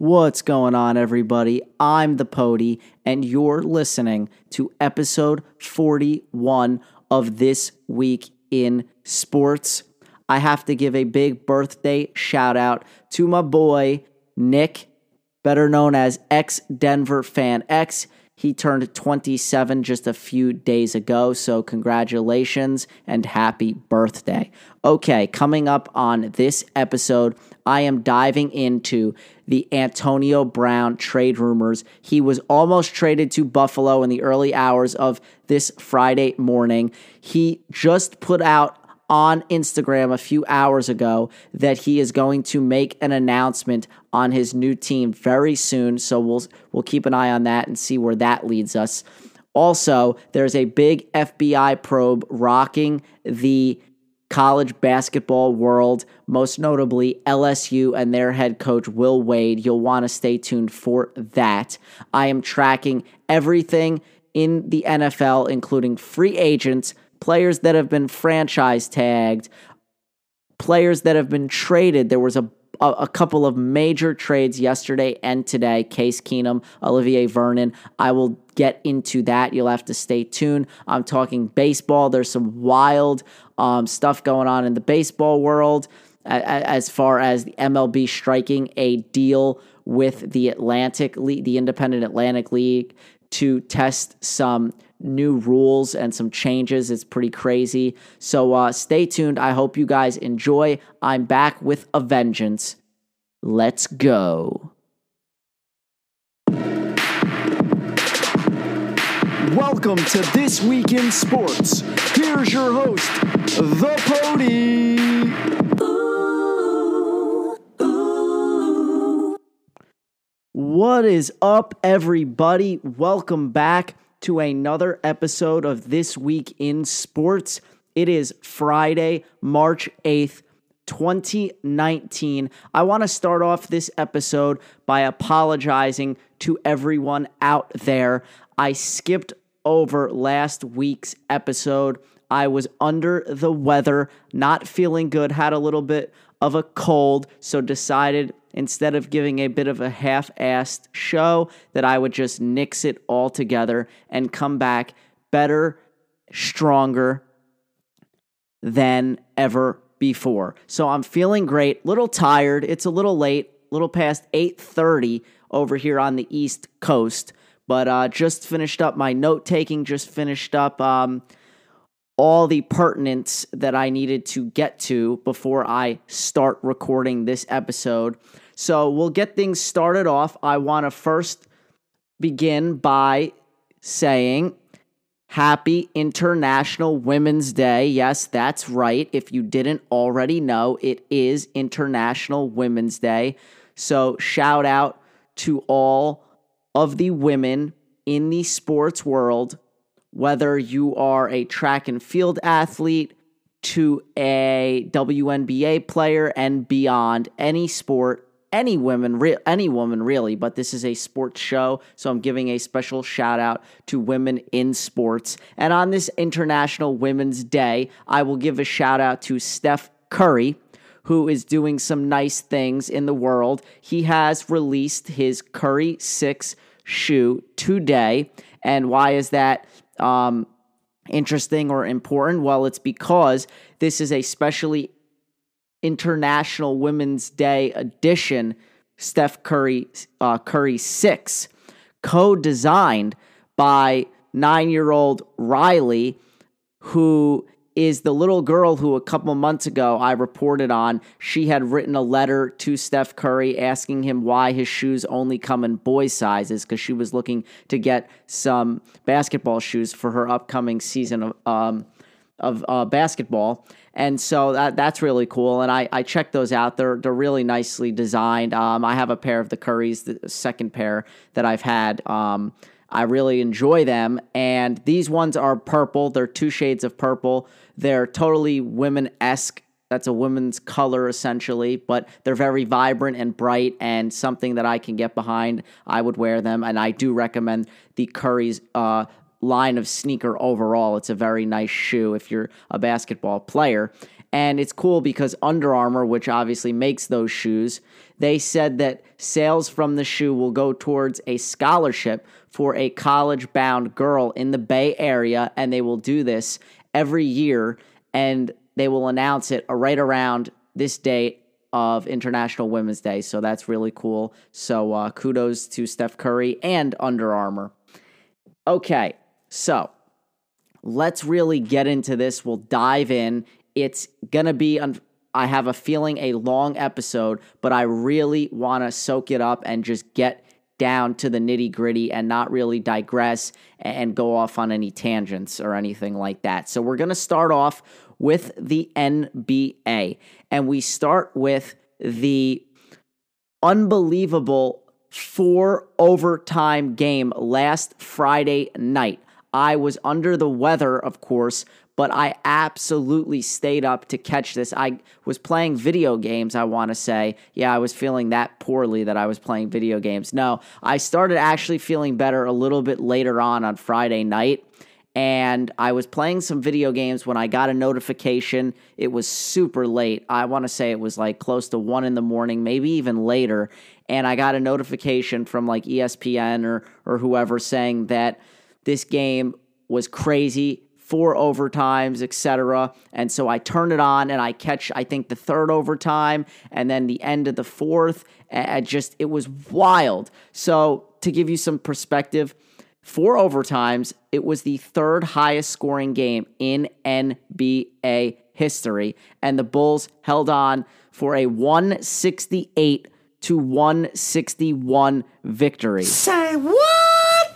What's going on, everybody? I'm the Pody, and you're listening to episode 41 of This Week in Sports. I have to give a big birthday shout out to my boy, Nick, better known as ex Denver Fan X. He turned 27 just a few days ago, so congratulations and happy birthday. Okay, coming up on this episode, I am diving into the Antonio Brown trade rumors. He was almost traded to Buffalo in the early hours of this Friday morning. He just put out on Instagram a few hours ago that he is going to make an announcement on his new team very soon. So we'll we'll keep an eye on that and see where that leads us. Also, there's a big FBI probe rocking the college basketball world, most notably LSU and their head coach, Will Wade. You'll want to stay tuned for that. I am tracking everything in the NFL, including free agents, players that have been franchise tagged, players that have been traded. There was a a, couple of major trades yesterday and today. Case Keenum, Olivier Vernon. I will get into that. You'll have to stay tuned. I'm talking baseball. There's some wild um, stuff going on in the baseball world as far as the MLB striking a deal with the Atlantic League, the Independent Atlantic League, to test some new rules and some changes. It's pretty crazy. So uh, stay tuned. I hope you guys enjoy. I'm back with a vengeance. Let's go. Welcome to This Week in Sports. Here's your host, The Pody. What is up, everybody? Welcome back to another episode of This Week in Sports. It is Friday, March 8th, 2019. I want to start off this episode by apologizing to everyone out there. I skipped over last week's episode. I was under the weather, not feeling good, had a little bit of a cold, so decided instead of giving a bit of a half assed show, that I would just nix it all together and come back better, stronger than ever before. So I'm feeling great, little tired. It's a little late, little past 8:30 over here on the East Coast, but uh, just finished up my note taking. Just finished up um, all the pertinence that I needed to get to before I start recording this episode. So we'll get things started off. I want to first begin by saying Happy International Women's Day. Yes, that's right. If you didn't already know, it is International Women's Day. So shout out to all of the women in the sports world, whether you are a track and field athlete, to a WNBA player and beyond, any sport, any women, re- any woman really, but this is a sports show, so I'm giving a special shout out to women in sports. And on this International Women's Day, I will give a shout out to Steph Curry, who is doing some nice things in the world. He has released his Curry 6 shoe today. And why is that um, interesting or important? Well, it's because this is a specially International Women's Day edition, Steph Curry uh, Curry 6, co designed by nine year old Riley, who is the little girl who a couple months ago I reported on. She had written a letter to Steph Curry asking him why his shoes only come in boy sizes because she was looking to get some basketball shoes for her upcoming season of, um, of uh, basketball. And so that that's really cool. And I, I checked those out. They're they're really nicely designed. Um, I have a pair of the Currys, the second pair that I've had. Um, I really enjoy them. And these ones are purple. They're two shades of purple. They're totally women esque. That's a woman's color essentially, but they're very vibrant and bright and something that I can get behind. I would wear them, and I do recommend the Curry's uh, line of sneaker overall. It's a very nice shoe if you're a basketball player. And it's cool because Under Armour, which obviously makes those shoes, they said that sales from the shoe will go towards a scholarship for a college bound girl in the Bay Area. And they will do this every year. And they will announce it right around this date of International Women's Day. So that's really cool. So uh, kudos to Steph Curry and Under Armour. Okay, so let's really get into this. We'll dive in. It's going to be, I have a feeling, a long episode, but I really want to soak it up and just get down to the nitty gritty and not really digress and go off on any tangents or anything like that. So we're going to start off with the NBA. And we start with the unbelievable four overtime game last Friday night. I was under the weather, of course, but I absolutely stayed up to catch this. I was playing video games, I want to say. Yeah, I was feeling that poorly that I was playing video games. No, I started actually feeling better a little bit later on on Friday night and I was playing some video games when I got a notification. It was super late. I want to say it was like close to one in the morning, maybe even later. And I got a notification from like ESPN or or whoever saying that this game was crazy, four overtimes, etc. And so I turn it on and I catch I think the third overtime and then the end of the fourth. And just it was wild. So to give you some perspective Four overtimes, it was the third highest scoring game in NBA history, and the Bulls held on for a 168 to 161 victory. Say what?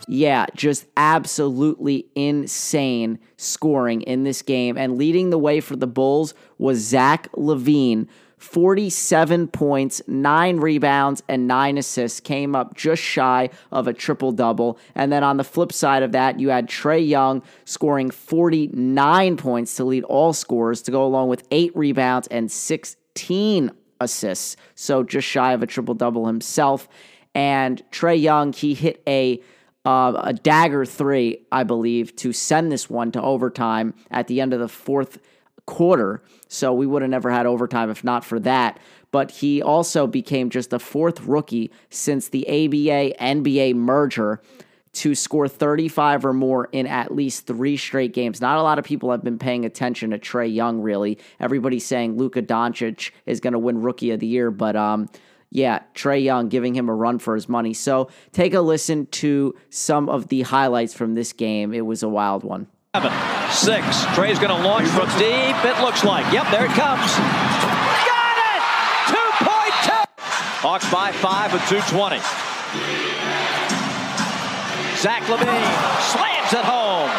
Yeah, just absolutely insane scoring in this game. And leading the way for the Bulls was Zach LaVine. 47 points, nine rebounds, and nine assists, came up just shy of a triple double. And then on the flip side of that, you had Trae Young scoring 49 points to lead all scorers to go along with eight rebounds and 16 assists. So just shy of a triple double himself. And Trae Young, he hit a uh, a dagger three, I believe, to send this one to overtime at the end of the fourth quarter. So we would have never had overtime if not for that. But he also became just the fourth rookie since the ABA NBA merger to score 35 or more in at least three straight games. Not a lot of people have been paying attention to Trae Young, really. Everybody's saying Luka Doncic is going to win Rookie of the Year, but um, yeah, Trae Young giving him a run for his money. So take a listen to some of the highlights from this game. It was a wild one. Seven, six. Trae's going to launch from deep. It looks like. Yep, there it comes. Got it! Two point two. Hawks by five with 220. Zach LaVine slams it home.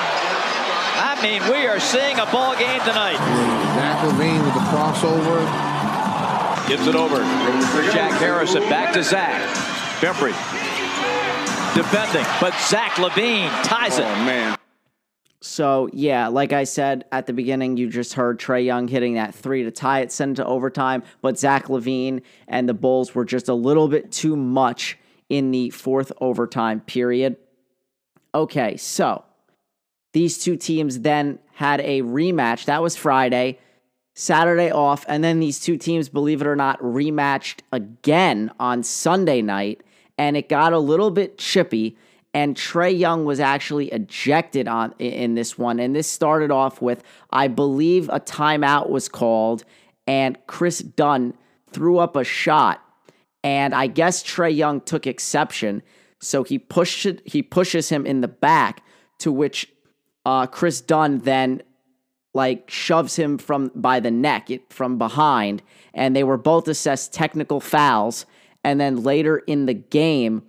I mean, we are seeing a ball game tonight. Zach LaVine with the crossover. Gives it over. Shaq Harrison back to Zach. Bembry defending, but Zach LaVine ties it. Oh, man. So, yeah, like I said at the beginning, you just heard Trae Young hitting that three to tie it, send it to overtime. But Zach LaVine and the Bulls were just a little bit too much in the fourth overtime period. Okay, so these two teams then had a rematch. That was Friday, Saturday off. And then these two teams, believe it or not, rematched again on Sunday night. And it got a little bit chippy and Trae Young was actually ejected on in this one. And this started off with, I believe, a timeout was called, and Kris Dunn threw up a shot, and I guess Trae Young took exception, so he pushed he pushes him in the back, to which uh, Kris Dunn then like shoves him from by the neck it, from behind, and they were both assessed technical fouls. And then later in the game,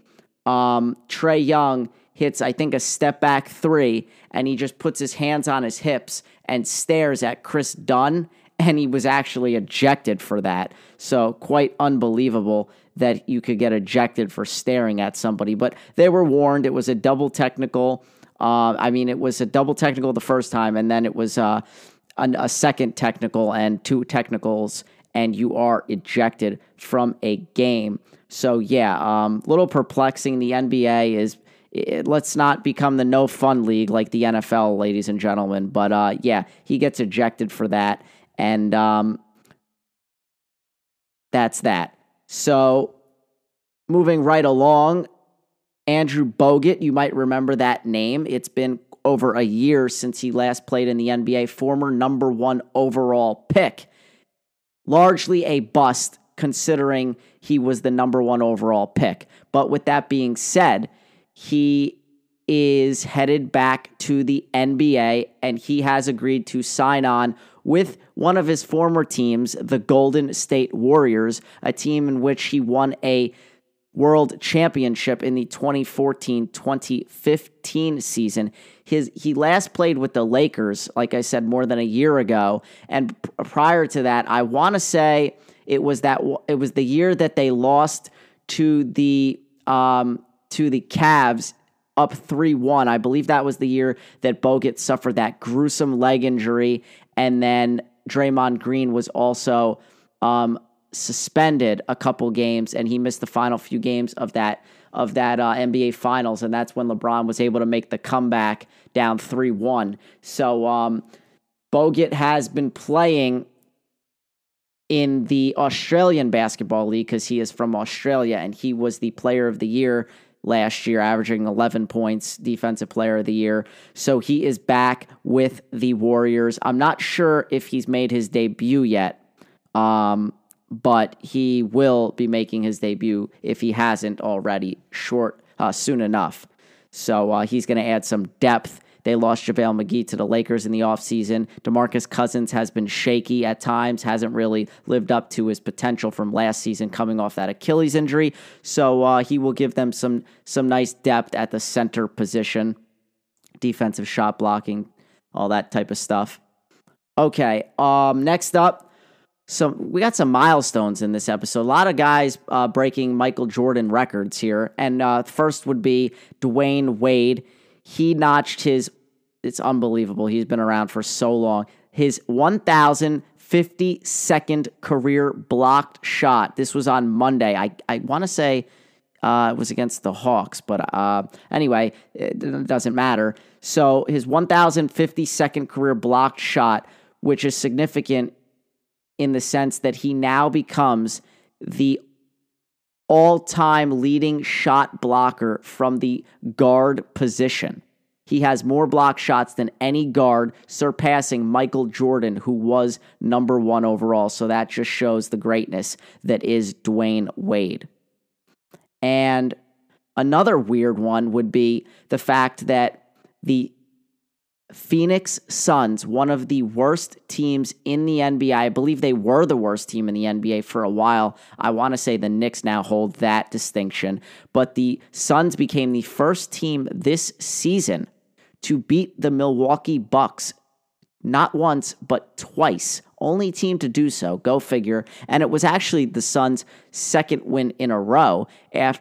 um, Trae Young hits, I think, a step back three, and he just puts his hands on his hips and stares at Kris Dunn, and he was actually ejected for that. So, quite unbelievable that you could get ejected for staring at somebody. But they were warned. It was a double technical. Uh, I mean, it was a double technical the first time, and then it was uh, a, a second technical and two technicals, and you are ejected from a game. So yeah, a um, little perplexing. The NBA is it, let's not become the no fun league like the NFL, ladies and gentlemen. But uh, yeah, he gets ejected for that, And um, that's that. So, moving right along, Andrew Bogut, you might remember that name. It's been over a year since he last played in the NBA, former number one overall pick. Largely a bust considering he was the number one overall pick. But with that being said, he is headed back to the NBA and he has agreed to sign on with one of his former teams, the Golden State Warriors, a team in which he won a world championship in the 2014-2015 season. His he last played with the Lakers, like I said, more than a year ago, and prior to that, I want to say it was that it was the year that they lost to the um, to the Cavs up 3 1. I believe that was the year that Bogut suffered that gruesome leg injury. And then Draymond Green was also um, suspended a couple games and he missed the final few games of that of that uh, NBA finals and that's when LeBron was able to make the comeback down 3-1. So um, Bogut has been playing in the Australian Basketball League because he is from Australia and he was the player of the year last year, averaging 11 points, defensive player of the year. So he is back with the Warriors. I'm not sure if he's made his debut yet, um, but he will be making his debut if he hasn't already short uh, soon enough. So uh, he's going to add some depth they lost JaVale McGee to the Lakers in the offseason. DeMarcus Cousins has been shaky at times, hasn't really lived up to his potential from last season coming off that Achilles injury. So uh, he will give them some some nice depth at the center position, defensive shot blocking, all that type of stuff. Okay, um, next up, so we got some milestones in this episode. A lot of guys uh, breaking Michael Jordan records here, and uh, first would be Dwyane Wade. He notched his, it's unbelievable. He's been around for so long. His 1,052nd career blocked shot. This was on Monday. I, I want to say uh, it was against the Hawks, but uh, anyway, it doesn't matter. So his 1,052nd career blocked shot, which is significant in the sense that he now becomes the all time leading shot blocker from the guard position. He has more block shots than any guard, surpassing Michael Jordan, who was number one overall. So that just shows the greatness that is Dwyane Wade. And another weird one would be the fact that the Phoenix Suns, one of the worst teams in the NBA. I believe they were the worst team in the NBA for a while. I want to say the Knicks now hold that distinction. But the Suns became the first team this season to beat the Milwaukee Bucks not once, but twice. Only team to do so. Go figure. And it was actually the Suns' second win in a row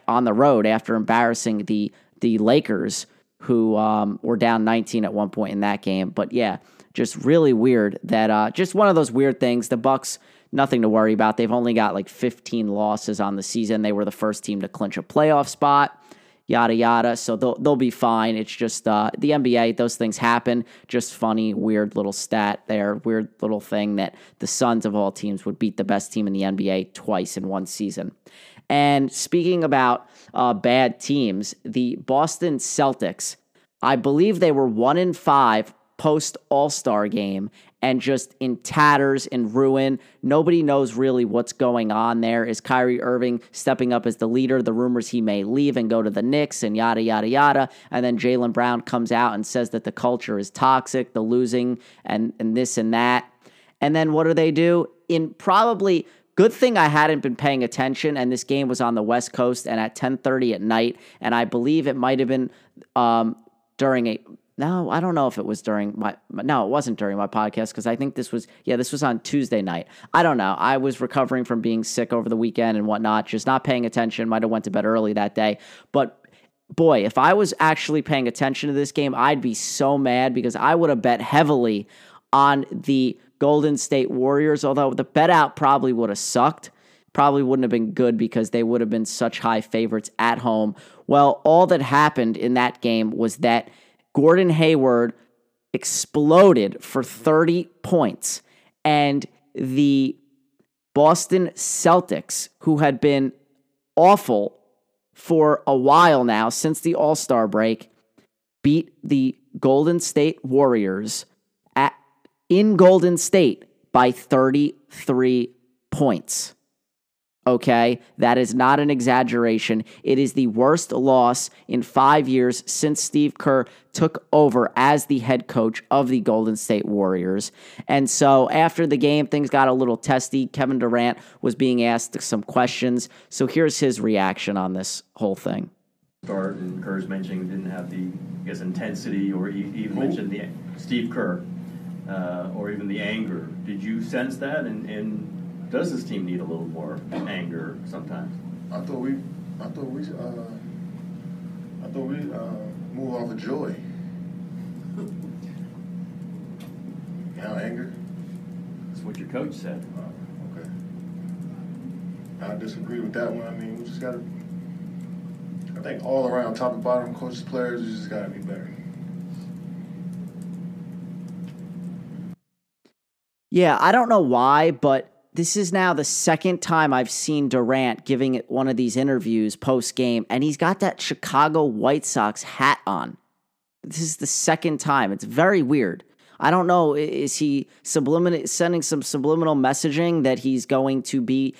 on the road after embarrassing the the Lakers who um, were down 19 at one point in that game. But yeah, just really weird that uh, just one of those weird things. The Bucks, nothing to worry about. They've only got like 15 losses on the season. They were the first team to clinch a playoff spot. Yada yada. So they'll they'll be fine. It's just uh, the NBA. Those things happen. Just funny, weird little stat there. Weird little thing that the Suns of all teams would beat the best team in the NBA twice in one season. And speaking about uh, bad teams, the Boston Celtics, I believe they were one in five post All Star game and just in tatters and ruin. Nobody knows really what's going on there. Is Kyrie Irving stepping up as the leader? The rumors he may leave and go to the Knicks and yada, yada, yada. And then Jaylen Brown comes out and says that the culture is toxic, the losing, and, and this and that. And then what do they do? In probably Good thing I hadn't been paying attention, and this game was on the West Coast and at 10:30 at night, and I believe it might have been um, during a. No, I don't know if it was during my. No, it wasn't during my podcast because I think this was. Yeah, this was on Tuesday night. I don't know. I was recovering from being sick over the weekend and whatnot, just not paying attention. Might have went to bed early that day, but boy, if I was actually paying attention to this game, I'd be so mad because I would have bet heavily on the Golden State Warriors, although the bet out probably would have sucked. Probably wouldn't have been good because they would have been such high favorites at home. Well, all that happened in that game was that Gordon Hayward exploded for 30 points. And the Boston Celtics, who had been awful for a while now since the All Star break, beat the Golden State Warriors in Golden State by 33 points. Okay, that is not an exaggeration. It is the worst loss in five years since Steve Kerr took over as the head coach of the Golden State Warriors. And so after the game, things got a little testy. Kevin Durant was being asked some questions. So here's his reaction on this whole thing. Start and Kerr's mentioning didn't have the, I guess, intensity or even mentioned the Steve Kerr uh, or even the anger. Did you sense that? And, and does this team need a little more anger sometimes? I thought we, I thought we, uh, I thought we uh, move off of joy. now anger. That's what your coach said. Uh, okay. I disagree with that one. I mean, we just got to. I think all around, top and bottom, coaches, players, we just got to be better. Yeah, I don't know why, but this is now the second time I've seen Durant giving one of these interviews post game, and he's got that Chicago White Sox hat on. This is the second time. It's very weird. I don't know. Is he subliminal sending some subliminal messaging that he's going to be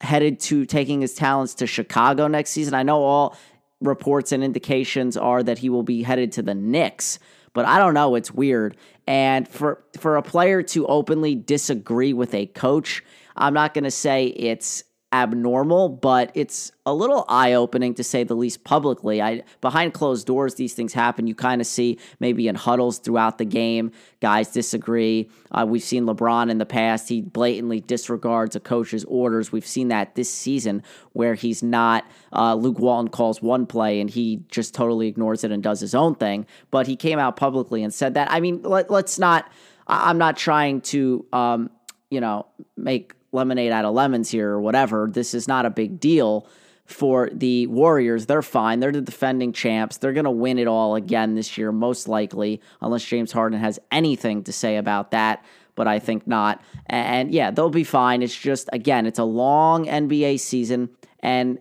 headed to taking his talents to Chicago next season? I know all reports and indications are that he will be headed to the Knicks, but I don't know. It's weird. And for for a player to openly disagree with a coach, I'm not going to say it's abnormal, but it's a little eye-opening to say the least publicly. I behind closed doors these things happen. You kind of see maybe in huddles throughout the game, guys disagree. Uh, we've seen LeBron in the past, he blatantly disregards a coach's orders. We've seen that this season where he's not uh, Luke Walton calls one play and he just totally ignores it and does his own thing, but he came out publicly and said that. I mean, let, us not I'm not trying to um, you know, make lemonade out of lemons here or whatever. This is not a big deal for the Warriors. They're fine. They're the defending champs. They're going to win it all again this year, most likely, unless James Harden has anything to say about that. But I think not. And yeah, they'll be fine. It's just, again, it's a long NBA season. And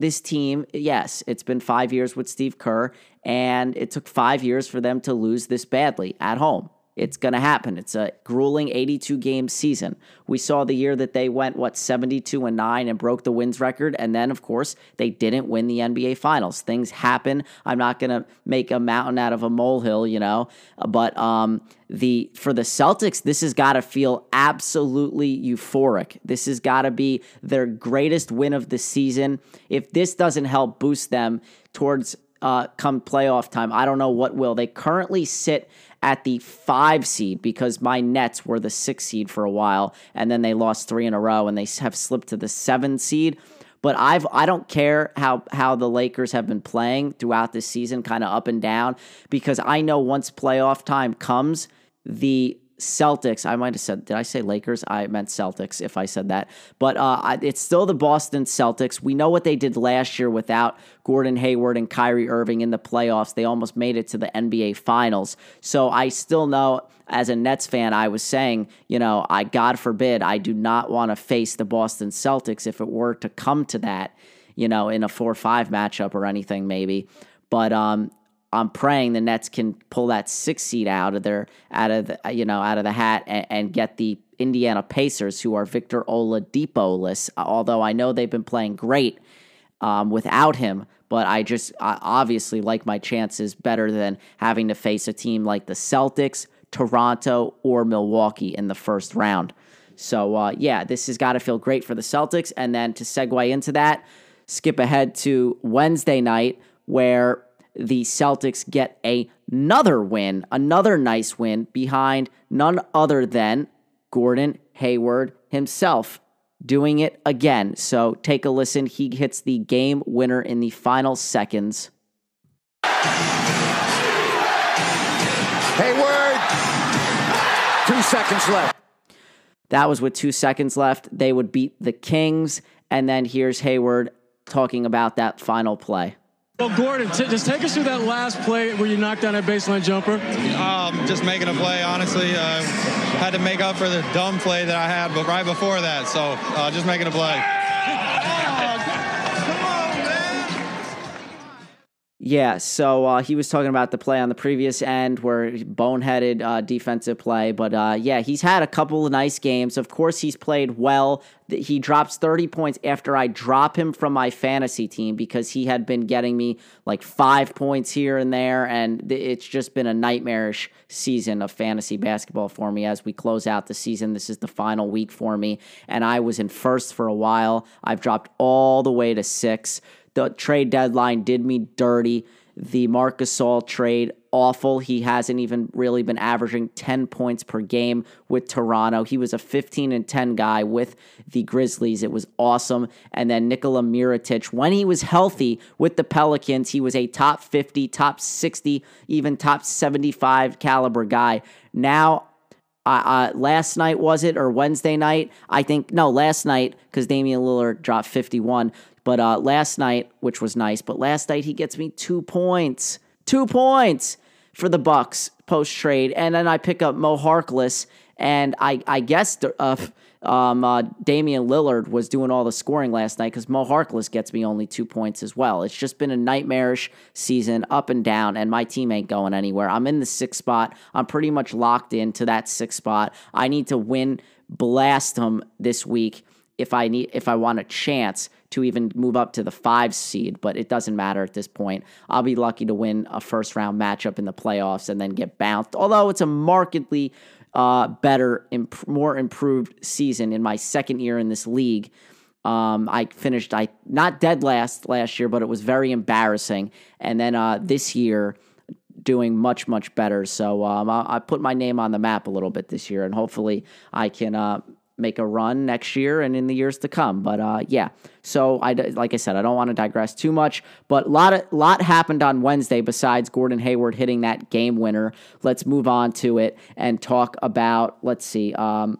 this team, yes, it's been five years with Steve Kerr, and it took five years for them to lose this badly at home. It's going to happen. It's a grueling 82 game season. We saw the year that they went, what, 72 and 9 and broke the wins record. And then, of course, they didn't win the NBA Finals. Things happen. I'm not going to make a mountain out of a molehill, you know. But um, the for the Celtics, this has got to feel absolutely euphoric. This has got to be their greatest win of the season. If this doesn't help boost them towards uh, come playoff time, I don't know what will. They currently sit at the five seed because my Nets were the six seed for a while, and then they lost three in a row, and they have slipped to the seven seed. But I've I don't care how how the Lakers have been playing throughout this season, kind of up and down, because I know once playoff time comes, the Celtics. I might have said, did I say Lakers? I meant Celtics if I said that. But uh, it's still the Boston Celtics. We know what they did last year without Gordon Hayward and Kyrie Irving in the playoffs. They almost made it to the NBA Finals. So I still know, as a Nets fan, I was saying, you know, I God forbid, I do not want to face the Boston Celtics if it were to come to that, you know, in a four-five matchup or anything, maybe. But um, I'm praying the Nets can pull that six seed out of their out of the, you know out of the hat and, and get the Indiana Pacers, who are Victor Oladipo-less. Although I know they've been playing great um, without him, but I just I obviously like my chances better than having to face a team like the Celtics, Toronto, or Milwaukee in the first round. So uh, yeah, this has got to feel great for the Celtics. And then to segue into that, skip ahead to Wednesday night where the Celtics get another win, another nice win behind none other than Gordon Hayward himself doing it again. So take a listen. He hits the game winner in the final seconds. Hayward, two seconds left. That was with two seconds left. They would beat the Kings. And then here's Hayward talking about that final play. Well, Gordon, t- just take us through that last play where you knocked down that baseline jumper. Um, just making a play, honestly. Uh, had to make up for the dumb play that I had, but right before that. So uh, just making a play. Yeah, so uh, he was talking about the play on the previous end where boneheaded uh, defensive play. But uh, yeah, he's had a couple of nice games. Of course, he's played well. He drops 30 points after I drop him from my fantasy team because he had been getting me like five points here and there. And it's just been a nightmarish season of fantasy basketball for me as we close out the season. This is the final week for me. And I was in first for a while. I've dropped all the way to six. The trade deadline did me dirty. The Marc Gasol trade, awful. He hasn't even really been averaging 10 points per game with Toronto. He was a 15 and 10 guy with the Grizzlies. It was awesome. And then Nikola Mirotic, when he was healthy with the Pelicans, he was a top 50, top 60, even top 75 caliber guy. Now, uh, uh, last night was it or Wednesday night? I think no, last night because Damian Lillard dropped 51. But uh, last night, which was nice, but last night he gets me two points, two points for the Bucks post trade, and then I pick up Mo Harkless, and I I guess uh, um, uh, Damian Lillard was doing all the scoring last night because Mo Harkless gets me only two points as well. It's just been a nightmarish season, up and down, and my team ain't going anywhere. I'm in the sixth spot. I'm pretty much locked into that sixth spot. I need to win, blast them this week if I need if I want a chance to even move up to the five seed, but it doesn't matter at this point. I'll be lucky to win a first round matchup in the playoffs and then get bounced. Although it's a markedly uh, better, imp- more improved season in my second year in this league. Um, I finished I not dead last last year, but it was very embarrassing. And then uh, this year, doing much much better. So um, I, I, put my name on the map a little bit this year, and hopefully I can uh, make a run next year and in the years to come. But uh, yeah, so I like I said, I don't want to digress too much. But a lot of lot happened on Wednesday besides Gordon Hayward hitting that game winner. Let's move on to it and talk about. Let's see. Um,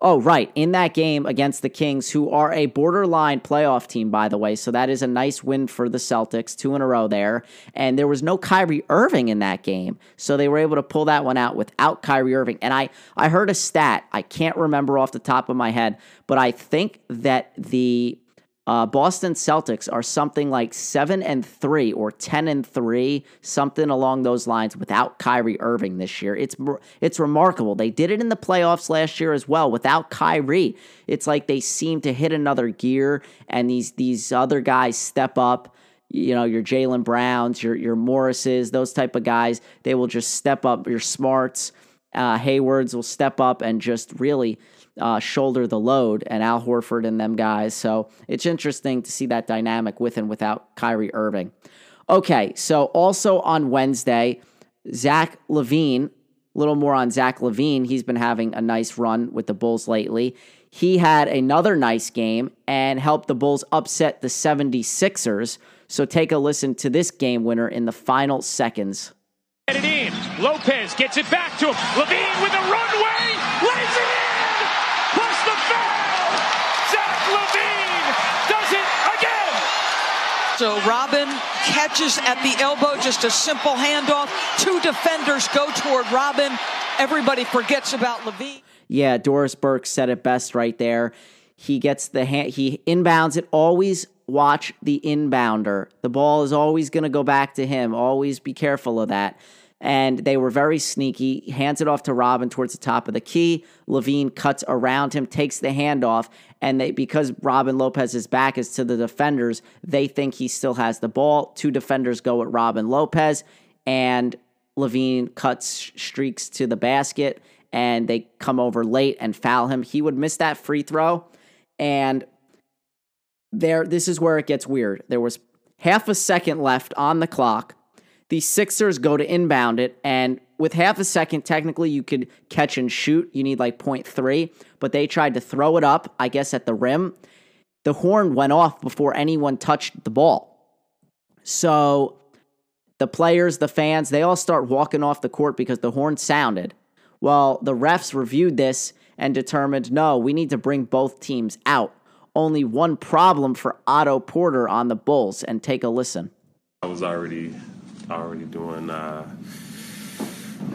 Oh, right. In that game against the Kings, who are a borderline playoff team, by the way. So that is a nice win for the Celtics, two in a row there. And there was no Kyrie Irving in that game. So they were able to pull that one out without Kyrie Irving. And I, I heard a stat, I can't remember off the top of my head, but I think that the uh, Boston Celtics are something like seven and three or ten and three, something along those lines, without Kyrie Irving this year. It's it's remarkable. They did it in the playoffs last year as well without Kyrie. It's like they seem to hit another gear, and these these other guys step up. You know, your Jaylen Browns, your your Morrises, those type of guys. They will just step up. Your Smarts, uh, Haywards will step up and just really uh, shoulder the load, and Al Horford and them guys. So it's interesting to see that dynamic with and without Kyrie Irving. Okay, so also on Wednesday, Zach LaVine, a little more on Zach LaVine. He's been having a nice run with the Bulls lately. He had another nice game and helped the Bulls upset the 76ers. So take a listen to this game winner in the final seconds. Get it in. Lopez gets it back to him. LaVine with a runway, lays it in. So Robin catches at the elbow, just a simple handoff. Two defenders go toward Robin. Everybody forgets about LaVine. Yeah, Doris Burke said it best right there. He gets the hand, he inbounds it. Always watch the inbounder. The ball is always going to go back to him. Always be careful of that and they were very sneaky. Hands it off to Robin towards the top of the key. LaVine cuts around him, takes the handoff, and they because Robin Lopez's back is to the defenders, they think he still has the ball. Two defenders go at Robin Lopez, and LaVine cuts streaks to the basket, and they come over late and foul him. He would miss that free throw, and there. This is where it gets weird. There was half a second left on the clock. The Sixers go to inbound it, and with half a second, technically you could catch and shoot. You need like 0.3, but they tried to throw it up, I guess, at the rim. The horn went off before anyone touched the ball. So the players, the fans, they all start walking off the court because the horn sounded. Well, the refs reviewed this and determined no, we need to bring both teams out. Only one problem for Otto Porter on the Bulls, and take a listen. I was already already doing uh,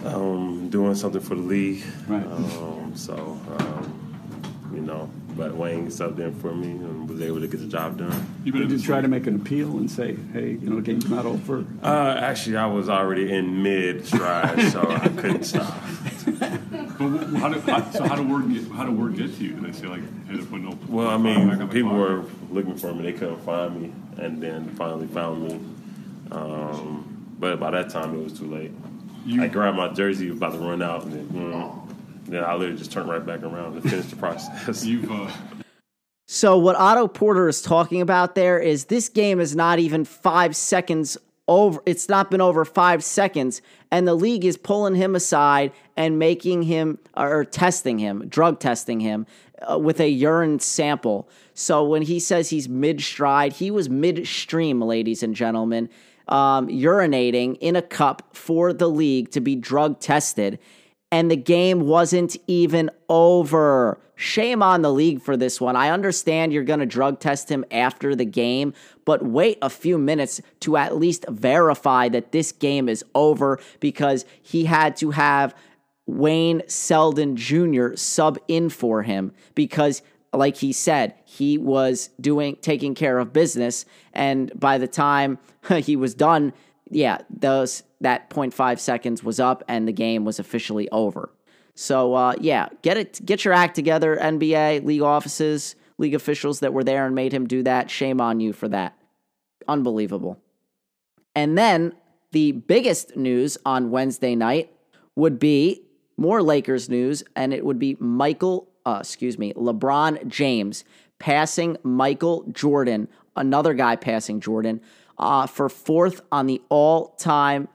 um, doing something for the league. Right. Um, so um, you know, but Wayne subbed in for me and was able to get the job done. You Did you try to make an appeal and say, "Hey, you know, the game's not over"? Uh, actually, I was already in mid stride, so I couldn't stop. But how do, how, so how do word get how do word get to you? Did they say like, "Hey, they're putting no"? Well, I mean, people clock? were looking for me; they couldn't find me, and then finally found me. Um, but by that time, it was too late. I grabbed my jersey, was about to run out, and then, mm, then I literally just turned right back around to finish the process. You've uh, So, what Otto Porter is talking about there is this game is not even five seconds over. It's not been over five seconds, and the league is pulling him aside and making him or testing him, drug testing him uh, with a urine sample. So, when he says he's mid stride, he was midstream, ladies and gentlemen, um, urinating in a cup for the league to be drug tested and the game wasn't even over. Shame on the league for this one. I understand you're going to drug test him after the game, but wait a few minutes to at least verify that this game is over because he had to have Wayne Selden Jr. sub in for him because like he said, he was doing taking care of business and by the time he was done, yeah, those that 0.5 seconds was up and the game was officially over. So uh, yeah, get it get your act together, NBA, league offices, league officials that were there and made him do that. Shame on you for that. Unbelievable. And then the biggest news on Wednesday night would be more Lakers news, and it would be Michael, uh, excuse me, LeBron James passing Michael Jordan, another guy passing Jordan, uh, for fourth on the all time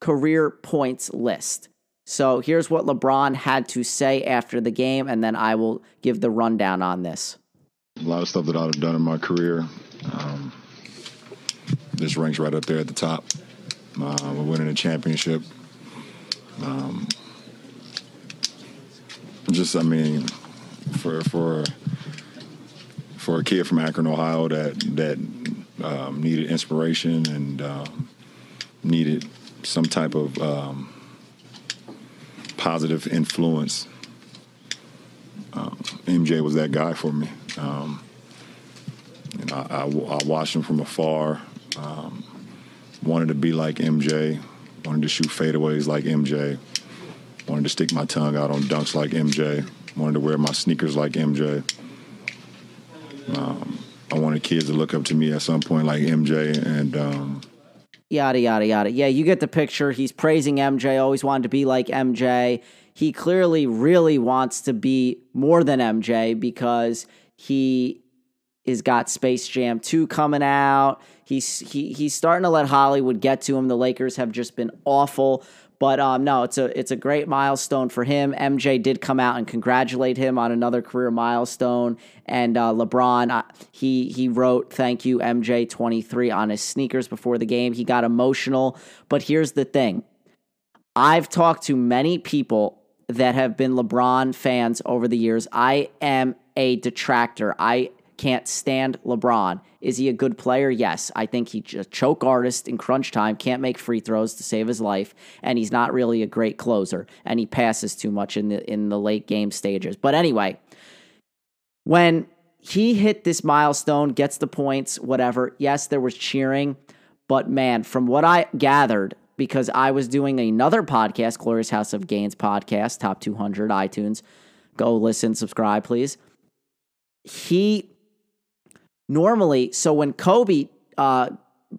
career points list. So here's what LeBron had to say after the game, and then I will give the rundown on this. A lot of stuff that I've done in my career. Um, this ranks right up there at the top. Uh, we're winning a championship. Um, just, I mean, for for for a kid from Akron, Ohio, that that um, needed inspiration and um, needed some type of um, positive influence. Um, MJ was that guy for me. Um, and I, I, I watched him from afar. Um, wanted to be like MJ. Wanted to shoot fadeaways like MJ. Wanted to stick my tongue out on dunks like MJ. Wanted to wear my sneakers like MJ. Um, I wanted kids to look up to me at some point like MJ, and um, yada yada yada. Yeah, you get the picture. He's praising MJ, always wanted to be like MJ. He clearly really wants to be more than MJ because he is got Space Jam 2 coming out. He's he he's starting to let Hollywood get to him. The Lakers have just been awful. But um, no, it's a it's a great milestone for him. MJ did come out and congratulate him on another career milestone, and uh, LeBron uh, he he wrote "Thank you MJ 23" on his sneakers before the game. He got emotional, but here's the thing: I've talked to many people that have been LeBron fans over the years. I am a detractor. I can't stand LeBron. Is he a good player? Yes. I think he's a choke artist in crunch time, can't make free throws to save his life, and he's not really a great closer, and he passes too much in the in the late game stages. But anyway, when he hit this milestone, gets the points, whatever, yes, there was cheering, but man, from what I gathered, because I was doing another podcast, Glorious House of Gains podcast, top 200 iTunes. Go listen, subscribe, please. He normally, so when Kobe uh,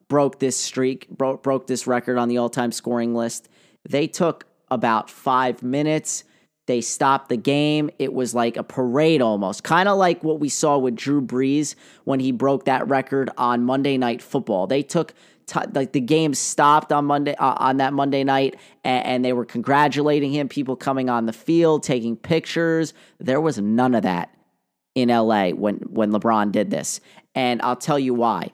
broke this streak, broke, broke this record on the all time scoring list, they took about five minutes. They stopped the game. It was like a parade almost, kind of like what we saw with Drew Brees when he broke that record on Monday Night Football. They took t- like the game stopped on Monday uh, on that Monday night, and, and they were congratulating him. People coming on the field, taking pictures. There was none of that in LA when when LeBron did this. And I'll tell you why.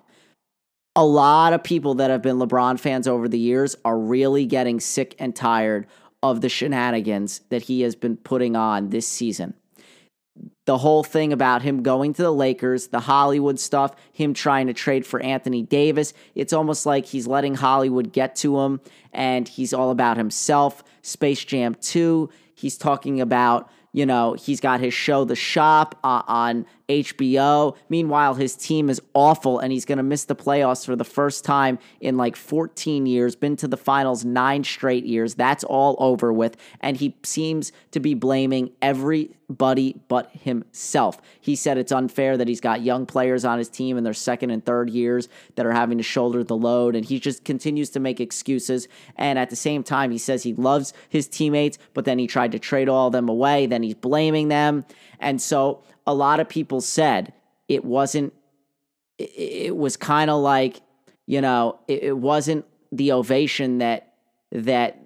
A lot of people that have been LeBron fans over the years are really getting sick and tired of the shenanigans that he has been putting on this season. the whole thing about him going to the Lakers, the Hollywood stuff, him trying to trade for Anthony Davis. It's almost like he's letting Hollywood get to him and he's all about himself. Space Jam 2, he's talking about, you know, he's got his show, The Shop, uh, on HBO. Meanwhile, his team is awful and he's going to miss the playoffs for the first time in like 14 years, been to the finals nine straight years. That's all over with. And he seems to be blaming everybody but himself. He said it's unfair that he's got young players on his team in their second and third years that are having to shoulder the load. And he just continues to make excuses. And at the same time, he says he loves his teammates, but then he tried to trade all them away. Then he's blaming them. And so a lot of people said it wasn't, it was kind of like, you know, it wasn't the ovation that, that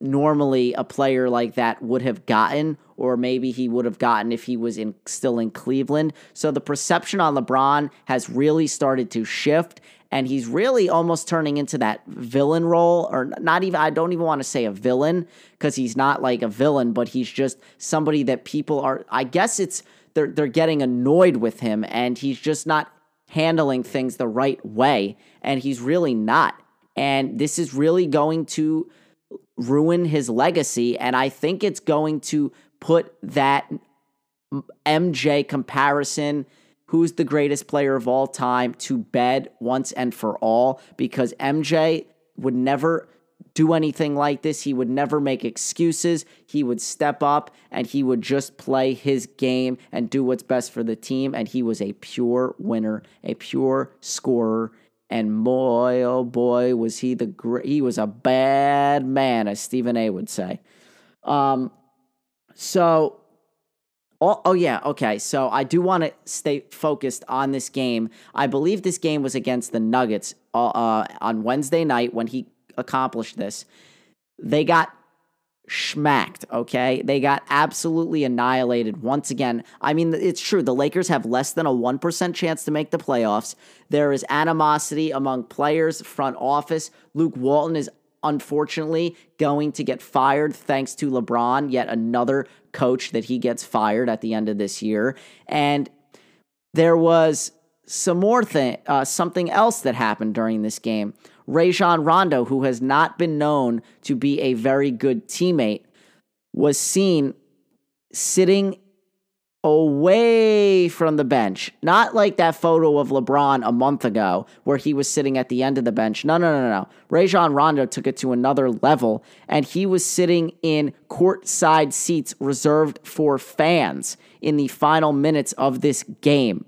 normally a player like that would have gotten, or maybe he would have gotten if he was in still in Cleveland. So the perception on LeBron has really started to shift, and he's really almost turning into that villain role, or not even. I don't even want to say a villain because he's not like a villain, but he's just somebody that people are. I guess it's they're they're getting annoyed with him, and he's just not handling things the right way, and he's really not. And this is really going to ruin his legacy. And I think it's going to put that MJ comparison, who's the greatest player of all time, to bed once and for all because MJ would never do anything like this. He would never make excuses. He would step up and he would just play his game and do what's best for the team. And he was a pure winner, a pure scorer. And boy, oh boy, was he the great, he was a bad man, as Stephen A would say. Um, so, oh, oh yeah, okay. So I do want to stay focused on this game. I believe this game was against the Nuggets uh, uh, on Wednesday night when he accomplished this. They got schmacked, okay? They got absolutely annihilated once again. I mean, it's true. The Lakers have less than a 1% chance to make the playoffs. There is animosity among players, front office. Luke Walton is unfortunately going to get fired thanks to LeBron, yet another coach that he gets fired at the end of this year. And there was some more thing, uh, something else that happened during this game. Rajon Rondo, who has not been known to be a very good teammate, was seen sitting away from the bench. Not like that photo of LeBron a month ago where he was sitting at the end of the bench. No, no, no, no. Rajon Rondo took it to another level and he was sitting in courtside seats reserved for fans in the final minutes of this game.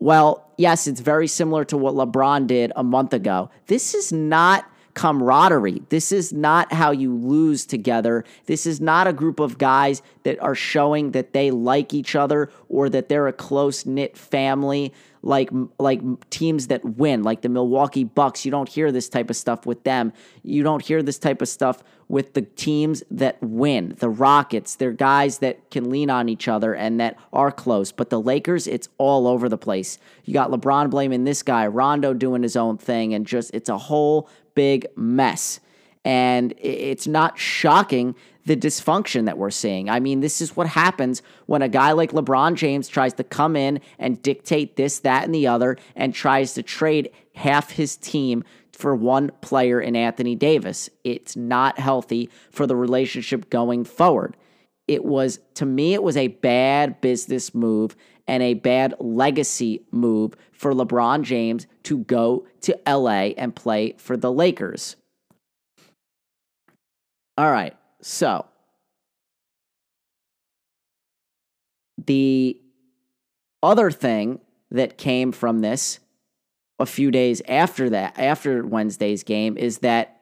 Well, yes, it's very similar to what LeBron did a month ago. This is not camaraderie. This is not how you lose together. This is not a group of guys that are showing that they like each other or that they're a close knit family like like teams that win, like the Milwaukee Bucks. You don't hear this type of stuff with them. You don't hear this type of stuff with the teams that win. The Rockets, they're guys that can lean on each other and that are close. But the Lakers, it's all over the place. You got LeBron blaming this guy, Rondo doing his own thing, and just it's a whole big mess. And it's not shocking the dysfunction that we're seeing. I mean, this is what happens when a guy like LeBron James tries to come in and dictate this, that, and the other, and tries to trade half his team for one player in Anthony Davis. It's not healthy for the relationship going forward. It was, to me, it was a bad business move and a bad legacy move for LeBron James to go to LA and play for the Lakers. All right. So, the other thing that came from this a few days after that, after Wednesday's game, is that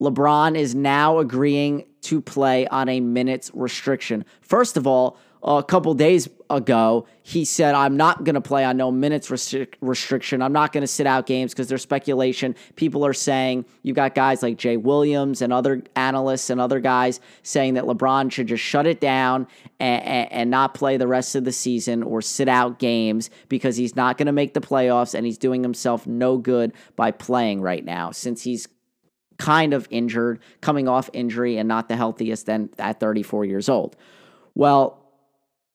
LeBron is now agreeing to play on a minutes restriction. First of all, a couple days ago, he said, I'm not going to play on no minutes restri- restriction. I'm not going to sit out games because there's speculation. People are saying, you've got guys like Jay Williams and other analysts and other guys saying that LeBron should just shut it down and, and, and not play the rest of the season or sit out games because he's not going to make the playoffs and he's doing himself no good by playing right now since he's kind of injured, coming off injury and not the healthiest then at 34 years old. Well,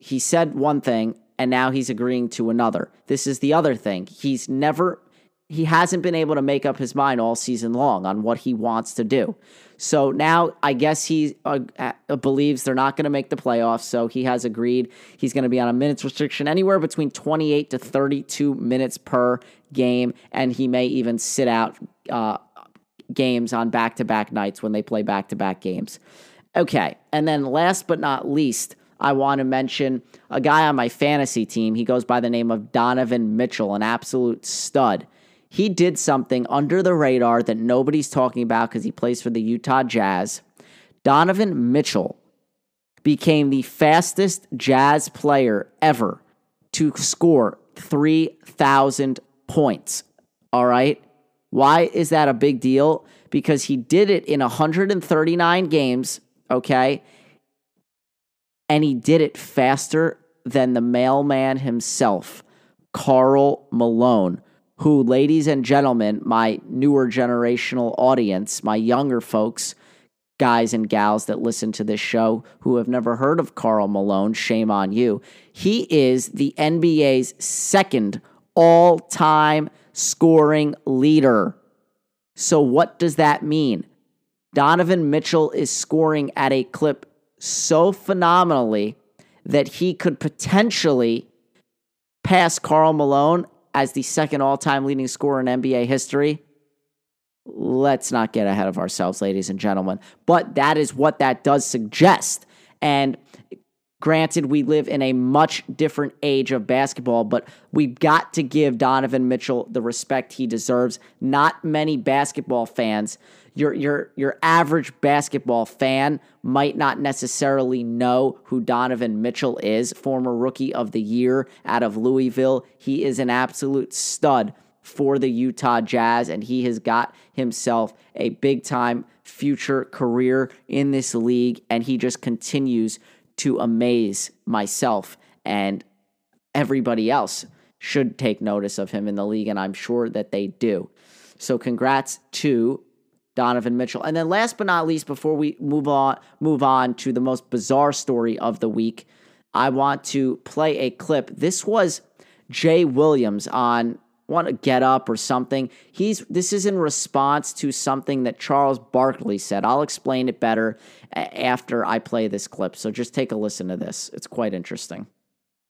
he said one thing and now he's agreeing to another. This is the other thing. He's never he hasn't been able to make up his mind all season long on what he wants to do. So now I guess he uh, uh, believes they're not going to make the playoffs. So he has agreed he's going to be on a minutes restriction anywhere between 28 to 32 minutes per game. And he may even sit out uh, games on back to back nights when they play back to back games. Okay. And then last but not least, I want to mention a guy on my fantasy team. He goes by the name of Donovan Mitchell, an absolute stud he did something under the radar that nobody's talking about because he plays for the Utah Jazz. Donovan Mitchell became the fastest Jazz player ever to score 3,000 points. All right. Why is that a big deal? Because he did it in 139 games. Okay. And he did it faster than the mailman himself, Karl Malone who, ladies and gentlemen, my newer generational audience, my younger folks, guys and gals that listen to this show who have never heard of Karl Malone, shame on you. He is the NBA's second all time scoring leader. So, what does that mean? Donovan Mitchell is scoring at a clip so phenomenally that he could potentially pass Karl Malone as the second all time leading scorer in NBA history. Let's not get ahead of ourselves, ladies and gentlemen. But that is what that does suggest. And granted, we live in a much different age of basketball, but we've got to give Donovan Mitchell the respect he deserves. Not many basketball fans your your your average basketball fan might not necessarily know who Donovan Mitchell is, former rookie of the year out of Louisville. He is an absolute stud for the Utah Jazz and he has got himself a big time future career in this league and he just continues to amaze myself and everybody else should take notice of him in the league and I'm sure that they do. So congrats to Donovan Mitchell. And then last but not least, before we move on move on to the most bizarre story of the week, I want to play a clip. This was Jay Williams on want to get up or something. He's this is in response to something that Charles Barkley said. I'll explain it better after I play this clip. So just take a listen to this. It's quite interesting.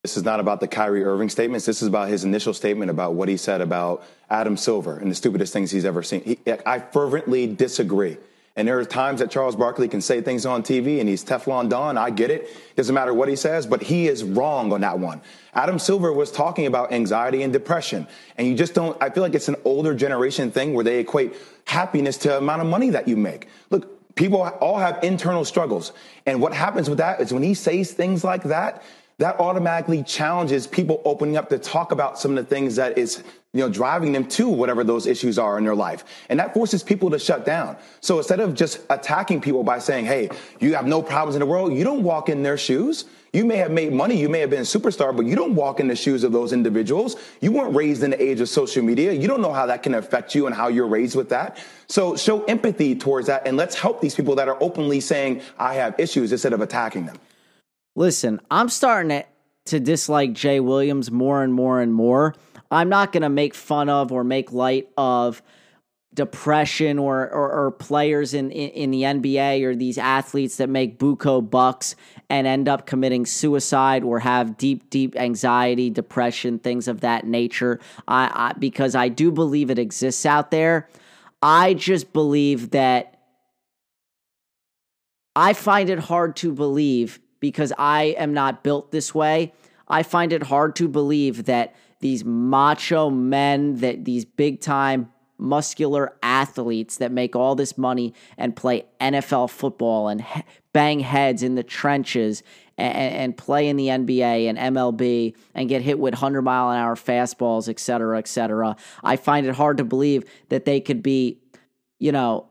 This is not about the Kyrie Irving statements. This is about his initial statement about what he said about Adam Silver and the stupidest things he's ever seen. He, I fervently disagree. And there are times that Charles Barkley can say things on TV and he's Teflon Don. I get it. Doesn't matter what he says, but he is wrong on that one. Adam Silver was talking about anxiety and depression. And you just don't, I feel like it's an older generation thing where they equate happiness to amount of money that you make. Look, people all have internal struggles. And what happens with that is when he says things like that, that automatically challenges people opening up to talk about some of the things that is you know driving them to whatever those issues are in their life and that forces people to shut down so instead of just attacking people by saying hey you have no problems in the world you don't walk in their shoes you may have made money, you may have been a superstar, but you don't walk in the shoes of those individuals. You weren't raised in the age of social media. You don't know how that can affect you and how you're raised with that. So show empathy towards that and let's help these people that are openly saying, I have issues instead of attacking them. Listen, I'm starting to, dislike Jay Williams more and more and more. I'm not going to make fun of or make light of depression or, or, or players in, in, in, the NBA or these athletes that make buco bucks and end up committing suicide or have deep, deep anxiety, depression, things of that nature. I, I because I do believe it exists out there. I just believe that I find it hard to believe because I am not built this way. I find it hard to believe that these macho men, that these big time muscular athletes that make all this money and play NFL football and he- bang heads in the trenches and, and, play in the NBA and MLB and get hit with 100 mile an hour fastballs, et cetera, et cetera. I find it hard to believe that they could be, you know,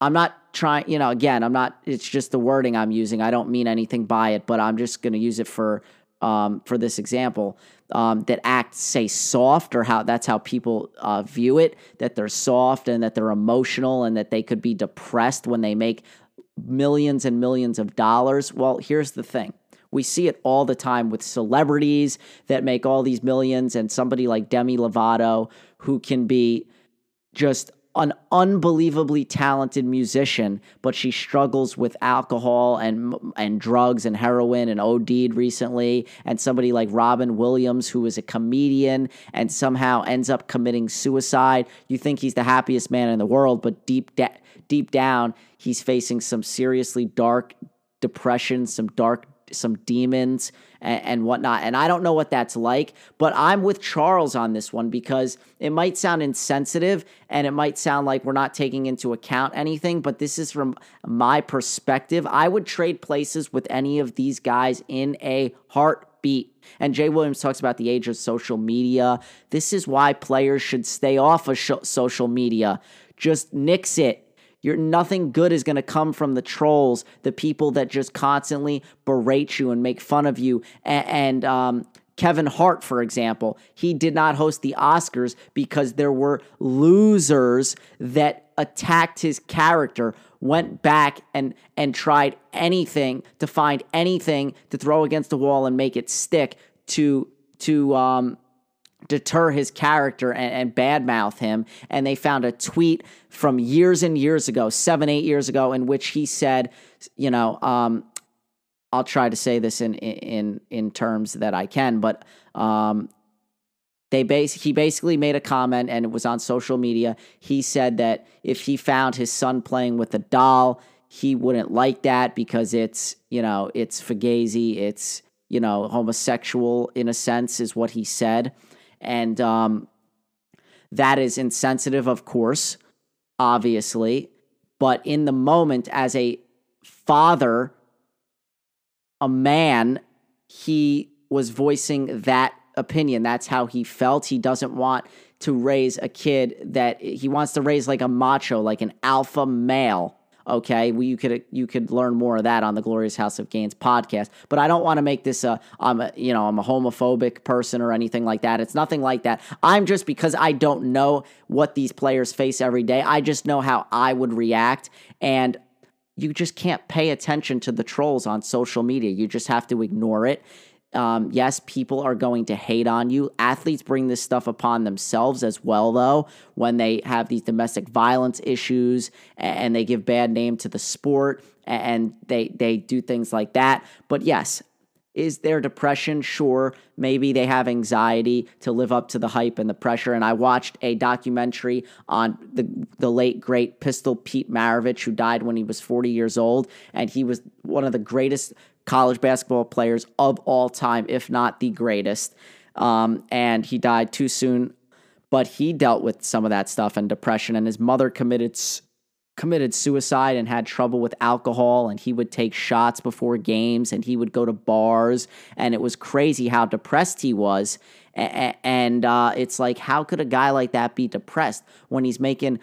I'm not trying, you know, again, I'm not, it's just the wording I'm using. I don't mean anything by it, but I'm just going to use it for, um, for this example. Um, that act say soft or how that's how people uh, view it that they're soft and that they're emotional and that they could be depressed when they make millions and millions of dollars well here's the thing We see it all the time with celebrities that make all these millions and somebody like Demi Lovato who can be just an unbelievably talented musician, but she struggles with alcohol and and drugs and heroin and OD'd recently. And somebody like Robin Williams, who is a comedian and somehow ends up committing suicide. You think he's the happiest man in the world, but deep da- deep down, he's facing some seriously dark depression, some dark some demons and, and, whatnot. And I don't know what that's like, but I'm with Charles on this one because it might sound insensitive and it might sound like we're not taking into account anything, but this is from my perspective. I would trade places with any of these guys in a heartbeat. And Jay Williams talks about the age of social media. This is why players should stay off of social media. Just nix it you're nothing good is going to come from the trolls, the people that just constantly berate you and make fun of you. And, and um, Kevin Hart, for example, he did not host the Oscars because there were losers that attacked his character, went back and and tried anything to find anything to throw against the wall and make it stick to to um deter his character and, and badmouth him. And they found a tweet from years and years ago, seven, eight years ago, in which he said, you know, um, I'll try to say this in in in terms that I can, but um, they base he basically made a comment and it was on social media. He said that if he found his son playing with a doll, he wouldn't like that because it's you know it's fugazi, it's you know homosexual in a sense, is what he said. And um, that is insensitive, of course, obviously. But in the moment, as a father, a man, he was voicing that opinion. That's how he felt. He doesn't want to raise a kid that he wants to raise like a macho, like an alpha male. Okay, well, you could you could learn more of that on the Glorious House of Gains podcast. But I don't want to make this a I'm a you know I'm a homophobic person or anything like that. It's nothing like that. I'm just because I don't know what these players face every day. I just know how I would react, and you just can't pay attention to the trolls on social media. You just have to ignore it. Um, yes, people are going to hate on you. Athletes bring this stuff upon themselves as well, though, when they have these domestic violence issues and they give bad name to the sport and they they do things like that. But yes, is there depression? Sure. Maybe they have anxiety to live up to the hype and the pressure. And I watched a documentary on the, the late, great Pistol Pete Maravich, who died when he was 40 years old. And he was one of the greatest college basketball players of all time, if not the greatest. Um, and he died too soon, but he dealt with some of that stuff and depression. And his mother committed committed suicide and had trouble with alcohol and he would take shots before games and he would go to bars and it was crazy how depressed he was and uh, it's like how could a guy like that be depressed when he's making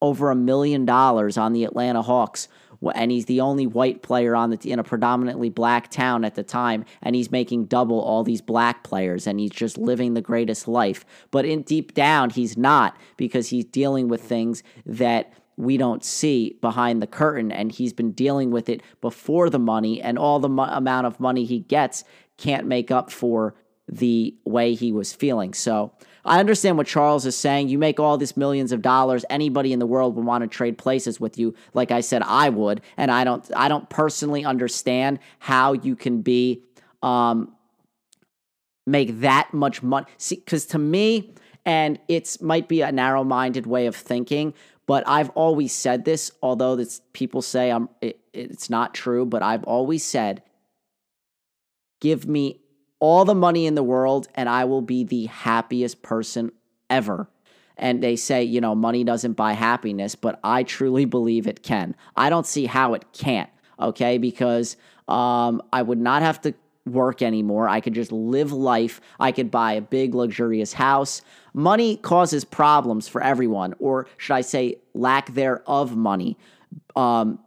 over a million dollars on the atlanta hawks and he's the only white player on the in a predominantly black town at the time, and he's making double all these black players, and he's just living the greatest life. But in deep down, he's not because he's dealing with things that we don't see behind the curtain, and he's been dealing with it before the money, and all the mo- amount of money he gets can't make up for the way he was feeling. So I understand what Charles is saying. You make all these millions of dollars. Anybody in the world would want to trade places with you. Like I said, I would, and I don't. I don't personally understand how you can be um, make that much money. See, because to me, and it's might be a narrow-minded way of thinking, but I've always said this. Although this people say I'm, it, it's not true, but I've always said, give me all the money in the world and I will be the happiest person ever. And they say, you know, money doesn't buy happiness, but I truly believe it can. I don't see how it can't, okay? Because um, I would not have to work anymore. I could just live life. I could buy a big, luxurious house. Money causes problems for everyone, or should I say, lack thereof money. Um,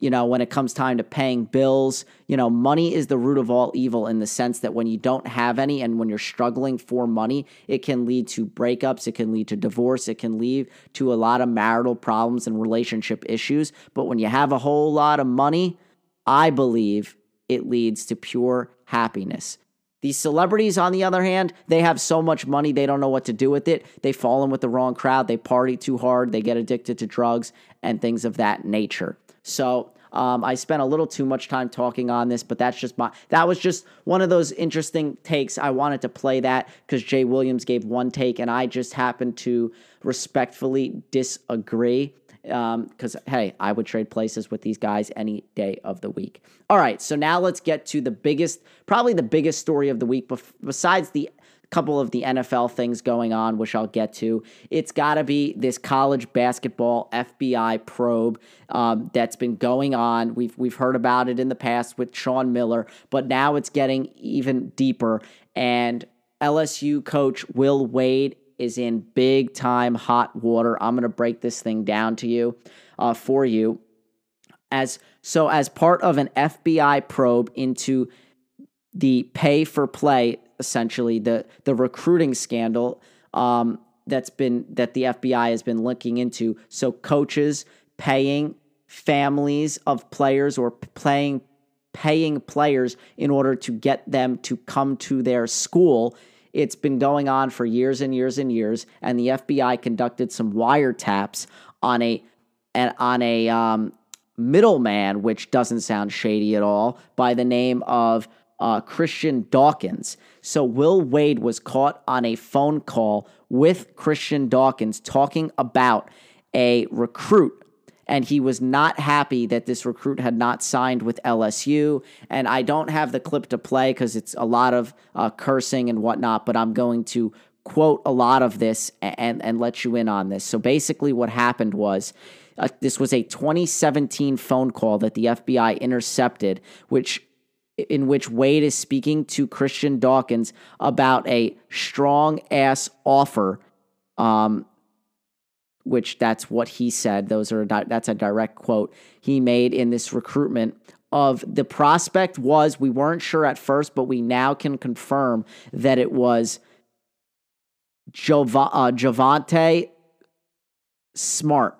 you know, when it comes time to paying bills, you know, money is the root of all evil in the sense that when you don't have any and when you're struggling for money, it can lead to breakups, it can lead to divorce, it can lead to a lot of marital problems and relationship issues. But when you have a whole lot of money, I believe it leads to pure happiness. These celebrities, on the other hand, they have so much money, they don't know what to do with it. They fall in with the wrong crowd, they party too hard, they get addicted to drugs and things of that nature. So, um, I spent a little too much time talking on this, but that's just my that was just one of those interesting takes. I wanted to play that because Jay Williams gave one take, and I just happened to respectfully disagree. Because um, hey, I would trade places with these guys any day of the week. All right, so now let's get to the biggest, probably the biggest story of the week, besides the couple of the NFL things going on, which I'll get to. It's got to be this college basketball FBI probe um, that's been going on. We've we've heard about it in the past with Sean Miller, but now it's getting even deeper. And LSU coach Will Wade is in big time hot water. I'm going to break this thing down to you uh, for you. As so, as part of an FBI probe into the pay for play essentially the the recruiting scandal um, that's been that the FBI has been looking into. So coaches paying families of players or playing paying players in order to get them to come to their school. It's been going on for years and years and years, and the FBI conducted some wiretaps on a and on a um, middleman, which doesn't sound shady at all, by the name of uh, Christian Dawkins. So Will Wade was caught on a phone call with Christian Dawkins talking about a recruit. And he was not happy that this recruit had not signed with LSU. And I don't have the clip to play because it's a lot of uh, cursing and whatnot, but I'm going to quote a lot of this and, and let you in on this. So basically, what happened was uh, this was a 2017 phone call that the FBI intercepted, which in which Wade is speaking to Christian Dawkins about a strong ass offer. Um, which that's what he said. Those are that's a direct quote he made in this recruitment of the prospect was we weren't sure at first, but we now can confirm that it was uh, Javonte Smart,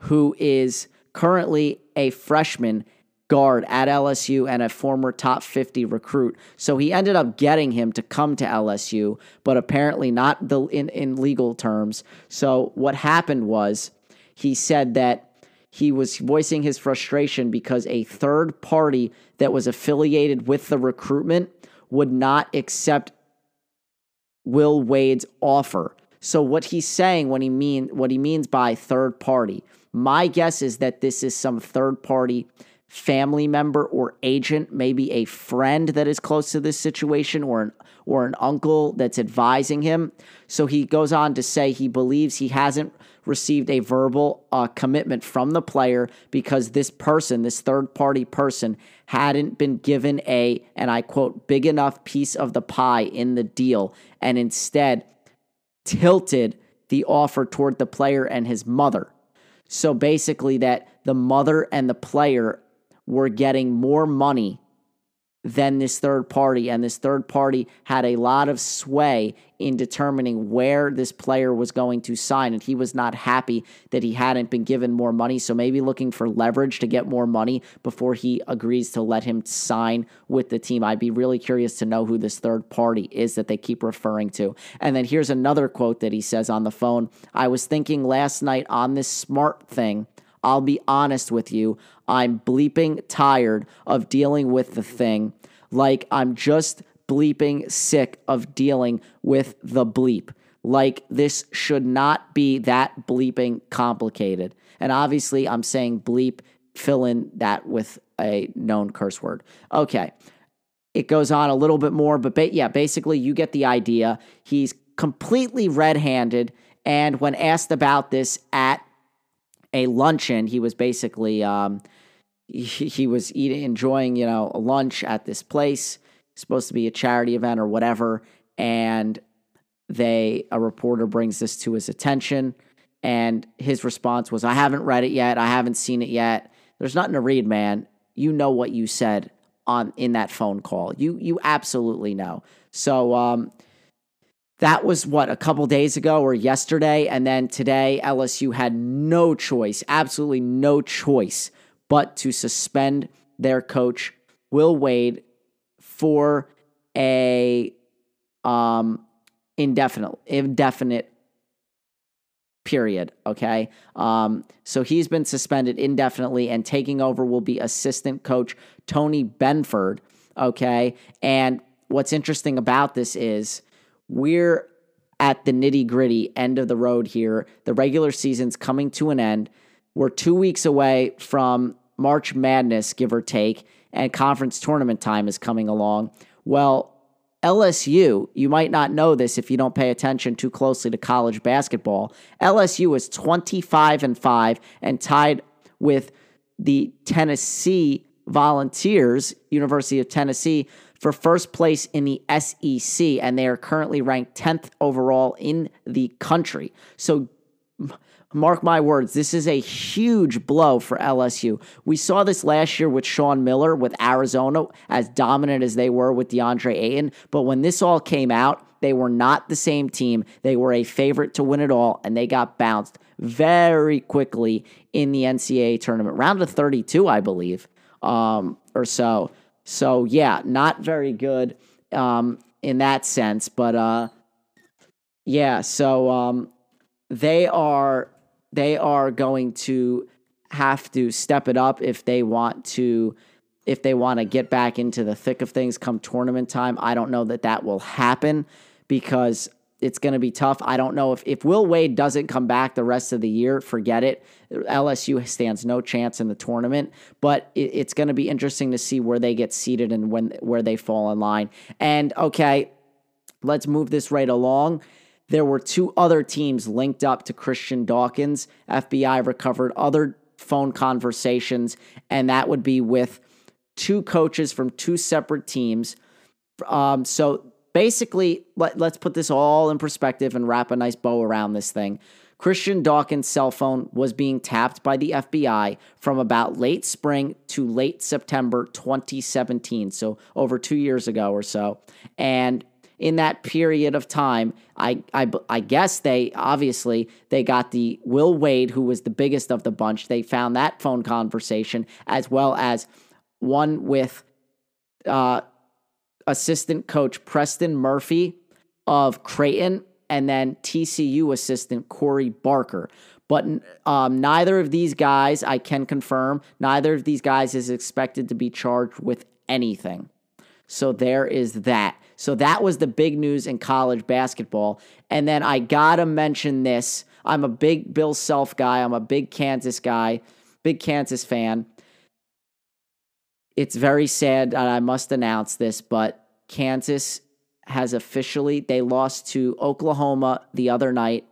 who is currently a freshman guard at LSU and a former top 50 recruit. So he ended up getting him to come to LSU, but apparently not the in, in legal terms. So what happened was he said that he was voicing his frustration because a third party that was affiliated with the recruitment would not accept Will Wade's offer. So what he's saying when he mean what he means by third party, my guess is that this is some third party family member or agent, maybe a friend that is close to this situation or an or an uncle that's advising him. So he goes on to say he believes he hasn't received a verbal uh, commitment from the player because this person, this third party person, hadn't been given a, and I quote, big enough piece of the pie in the deal, and instead tilted the offer toward the player and his mother. So basically, that the mother and the player were getting more money than this third party. And this third party had a lot of sway in determining where this player was going to sign. And he was not happy that he hadn't been given more money. So maybe looking for leverage to get more money before he agrees to let him sign with the team. I'd be really curious to know who this third party is that they keep referring to. And then here's another quote that he says on the phone I was thinking last night on this smart thing. I'll be honest with you. I'm bleeping tired of dealing with the thing. Like I'm just bleeping sick of dealing with the bleep. Like this should not be that bleeping complicated. And obviously, I'm saying bleep, fill in that with a known curse word. Okay. It goes on a little bit more, but ba- yeah, basically, you get the idea. He's completely red handed. And when asked about this at a luncheon. He was basically um, he, he was eating, enjoying, you know, a lunch at this place. supposed to be a charity event or whatever, and they a reporter brings this to his attention, and his response was, "I haven't read it yet. I haven't seen it yet. There's nothing to read, man. You know what you said on in that phone call. You you absolutely know." So um, that was what a couple days ago or yesterday. And then today, LSU had no choice, absolutely no choice, but to suspend their coach, Will Wade for a um, indefinite indefinite period. Okay. Um, so he's been suspended indefinitely, and taking over will be assistant coach Tony Benford. Okay. And what's interesting about this is we're at the nitty gritty end of the road here. The regular season's coming to an end. We're two weeks away from March Madness, give or take, and conference tournament time is coming along. Well, LSU, you might not know this if you don't pay attention too closely to college basketball. LSU is 25 and 5 and tied with the Tennessee Volunteers, University of Tennessee, for first place in the SEC, and they are currently ranked 10th overall in the country. So Mark my words, this is a huge blow for LSU. We saw this last year with Sean Miller with Arizona, as dominant as they were with DeAndre Ayton. But when this all came out, they were not the same team. They were a favorite to win it all, and they got bounced very quickly in the NCAA tournament, round of 32, I believe, um, or so. So, yeah, not very good um, in that sense. But, uh, yeah, so um, they are they are going to have to step it up if they want to if they want to get back into the thick of things come tournament time. I don't know that that will happen because it's going to be tough. I don't know if if Will Wade doesn't come back the rest of the year, forget it. LSU stands no chance in the tournament, but it, it's going to be interesting to see where they get seated and when where they fall in line. And okay, let's move this right along. There were two other teams linked up to Christian Dawkins. FBI recovered other phone conversations, and that would be with two coaches from two separate teams. Um, so basically, let, let's put this all in perspective and wrap a nice bow around this thing. Christian Dawkins' cell phone was being tapped by the FBI from about late spring to late September 2017, so over two years ago or so. And in that period of time. I, I, I guess they obviously they got the Will Wade, who was the biggest of the bunch. They found that phone conversation as well as one with uh, assistant coach Preston Murphy of Creighton and then TCU assistant Corey Barker. But um, neither of these guys, I can confirm, neither of these guys is expected to be charged with anything. So there is that. So that was the big news in college basketball. And then I got to mention this. I'm a big Bill Self guy. I'm a big Kansas guy, big Kansas fan. It's very sad I must announce this, but Kansas has officially they lost to Oklahoma the other night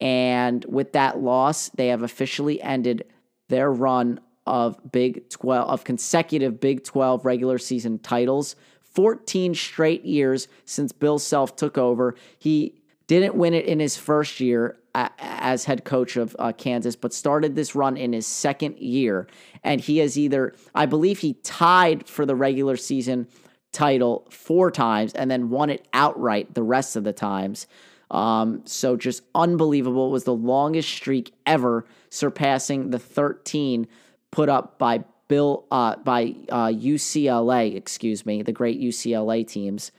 and with that loss they have officially ended their run of Big 12 of consecutive Big 12 regular season titles. 14 straight years since Bill Self took over. He didn't win it in his first year as head coach of uh, Kansas, but started this run in his second year. And he has either, I believe he tied for the regular season title four times and then won it outright the rest of the times. Um, so just unbelievable. It was the longest streak ever, surpassing the 13 put up by Bill uh, by uh, UCLA, excuse me, the great UCLA teams.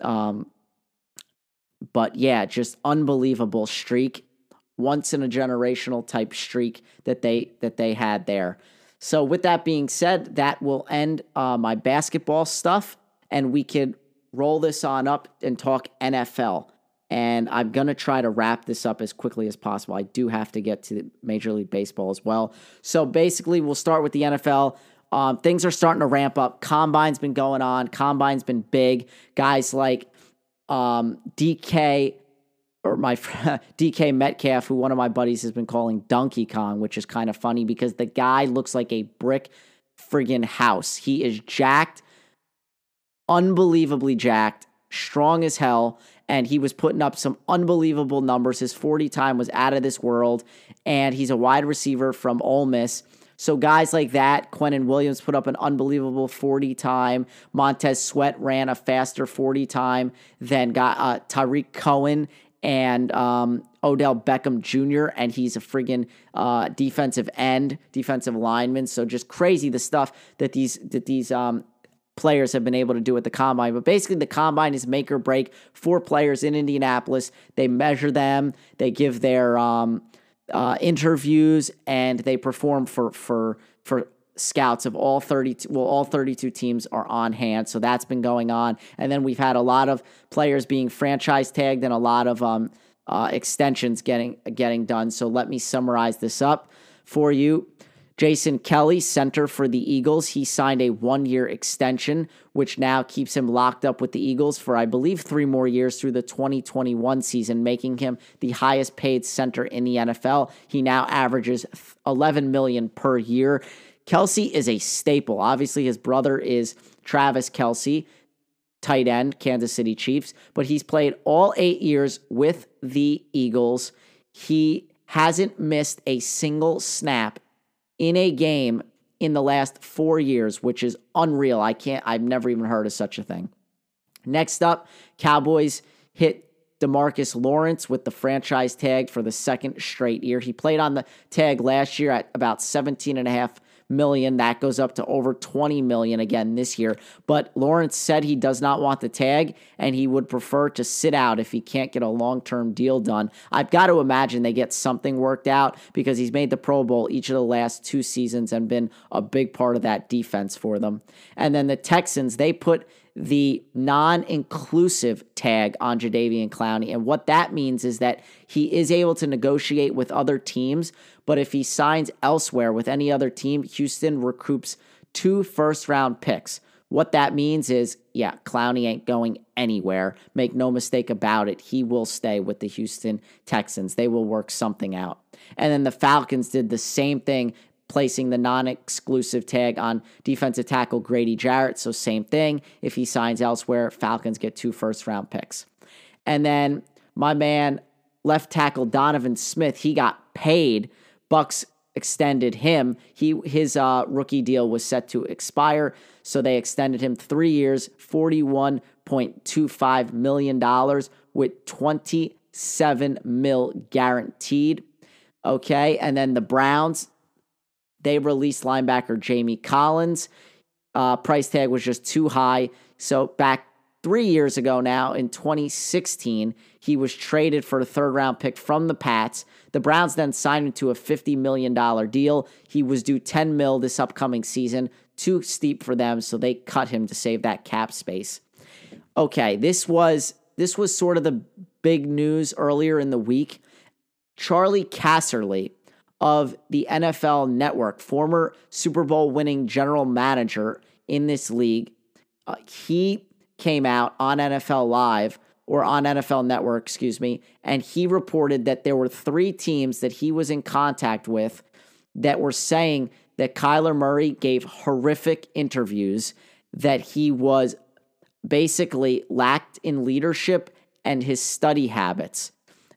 Um, but yeah, just unbelievable streak, once in a generational type streak that they that they had there. So with that being said, that will end uh, my basketball stuff, and we could roll this on up and talk NFL and I'm going to try to wrap this up as quickly as possible. I do have to get to Major League Baseball as well. So basically, we'll start with the NFL. Um, things are starting to ramp up. Combine's been going on. Combine's been big. Guys like um, DK or my DK Metcalf, who one of my buddies has been calling Donkey Kong, which is kind of funny because the guy looks like a brick friggin' house. He is jacked, unbelievably jacked, strong as hell and he was putting up some unbelievable numbers. His 40 time was out of this world, and he's a wide receiver from Ole Miss. So guys like that, Quinnen Williams put up an unbelievable 40 time. Montez Sweat ran a faster 40 time than got uh, Tarik Cohen and um, Odell Beckham Jr. And he's a friggin' uh, defensive end, defensive lineman. So just crazy the stuff that these that these um, players have been able to do at the combine. But basically, the combine is make or break for players in Indianapolis. They measure them, they give their um, uh, interviews, and they perform for for for scouts of all 32 well all 32 teams are on hand so that's been going on and then we've had a lot of players being franchise tagged and a lot of um, uh, extensions getting getting done so let me summarize this up for you Jason Kelce, center for the Eagles, he signed a one year extension, which now keeps him locked up with the Eagles for, I believe, three more years through the 2021 season, making him the highest paid center in the NFL. He now averages 11 million per year. Kelce is a staple. Obviously, his brother is Travis Kelce, tight end, Kansas City Chiefs, but he's played all eight years with the Eagles. He hasn't missed a single snap in a game in the last four years, which is unreal. I can't, I've never even heard of such a thing. Next up, Cowboys hit Demarcus Lawrence with the franchise tag for the second straight year. He played on the tag last year at about 17 and a half million. That goes up to over 20 million again this year. But Lawrence said he does not want the tag and he would prefer to sit out if he can't get a long term deal done. I've got to imagine they get something worked out because he's made the Pro Bowl each of the last two seasons and been a big part of that defense for them. And then the Texans, they put the non exclusive tag on Jadeveon Clowney. And what that means is that he is able to negotiate with other teams, but if he signs elsewhere with any other team, Houston recoups two first round picks. What that means is, yeah, Clowney ain't going anywhere. Make no mistake about it. He will stay with the Houston Texans. They will work something out. And then the Falcons did the same thing placing the non exclusive tag on defensive tackle Grady Jarrett. So, same thing. If he signs elsewhere, Falcons get two first round picks. And then my man, left tackle Donovan Smith, he got paid. Bucs extended him. He his uh, rookie deal was set to expire, so they extended him three years, forty one point two five million dollars with twenty seven mil guaranteed. Okay, and then the Browns they released linebacker Jamie Collins. Uh, price tag was just too high. So back three years ago now, in 2016, he was traded for a third round pick from the Pats. The Browns then signed him to a $50 million deal. He was due 10 mil this upcoming season. Too steep for them, so they cut him to save that cap space. Okay, this was this was sort of the big news earlier in the week. Charley Casserly of the NFL Network, former Super Bowl winning general manager in this league. Uh, he came out on NFL Live or on NFL Network, excuse me, and he reported that there were three teams that he was in contact with that were saying that Kyler Murray gave horrific interviews, that he was basically lacked in leadership and his study habits.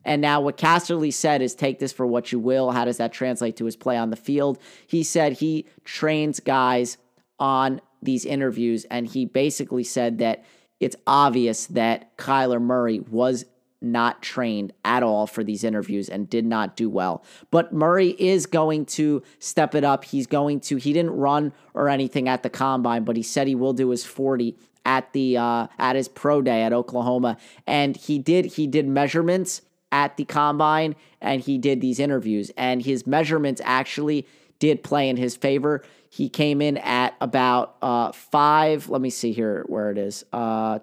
And now what Casserly said is take this for what you will. How does that translate to his play on the field? He said he trains guys on these interviews, and he basically said that it's obvious that Kyler Murray was not trained at all for these interviews and did not do well. But Murray is going to step it up. He's going to, he didn't run or anything at the combine, but he said he will do his 40 at the uh, at his pro day at Oklahoma. And he did he did measurements at the combine and he did these interviews and his measurements actually did play in his favor. He came in at about uh, five. Let me see here where it is. Uh,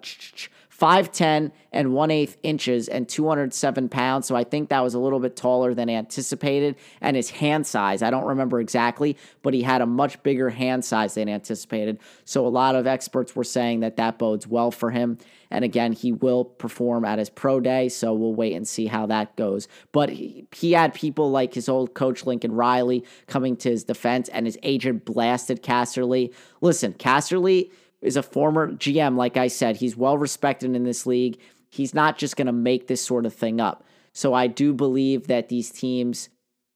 5'10 and 1 8 inches and 207 pounds. So I think that was a little bit taller than anticipated. And his hand size, I don't remember exactly, but he had a much bigger hand size than anticipated. So a lot of experts were saying that that bodes well for him. And again, he will perform at his pro day. So we'll wait and see how that goes. But he, he had people like his old coach, Lincoln Riley, coming to his defense, and his agent blasted Casserly. Listen, Casserly is a former GM, like I said. He's well respected in this league. He's not just going to make this sort of thing up. So I do believe that these teams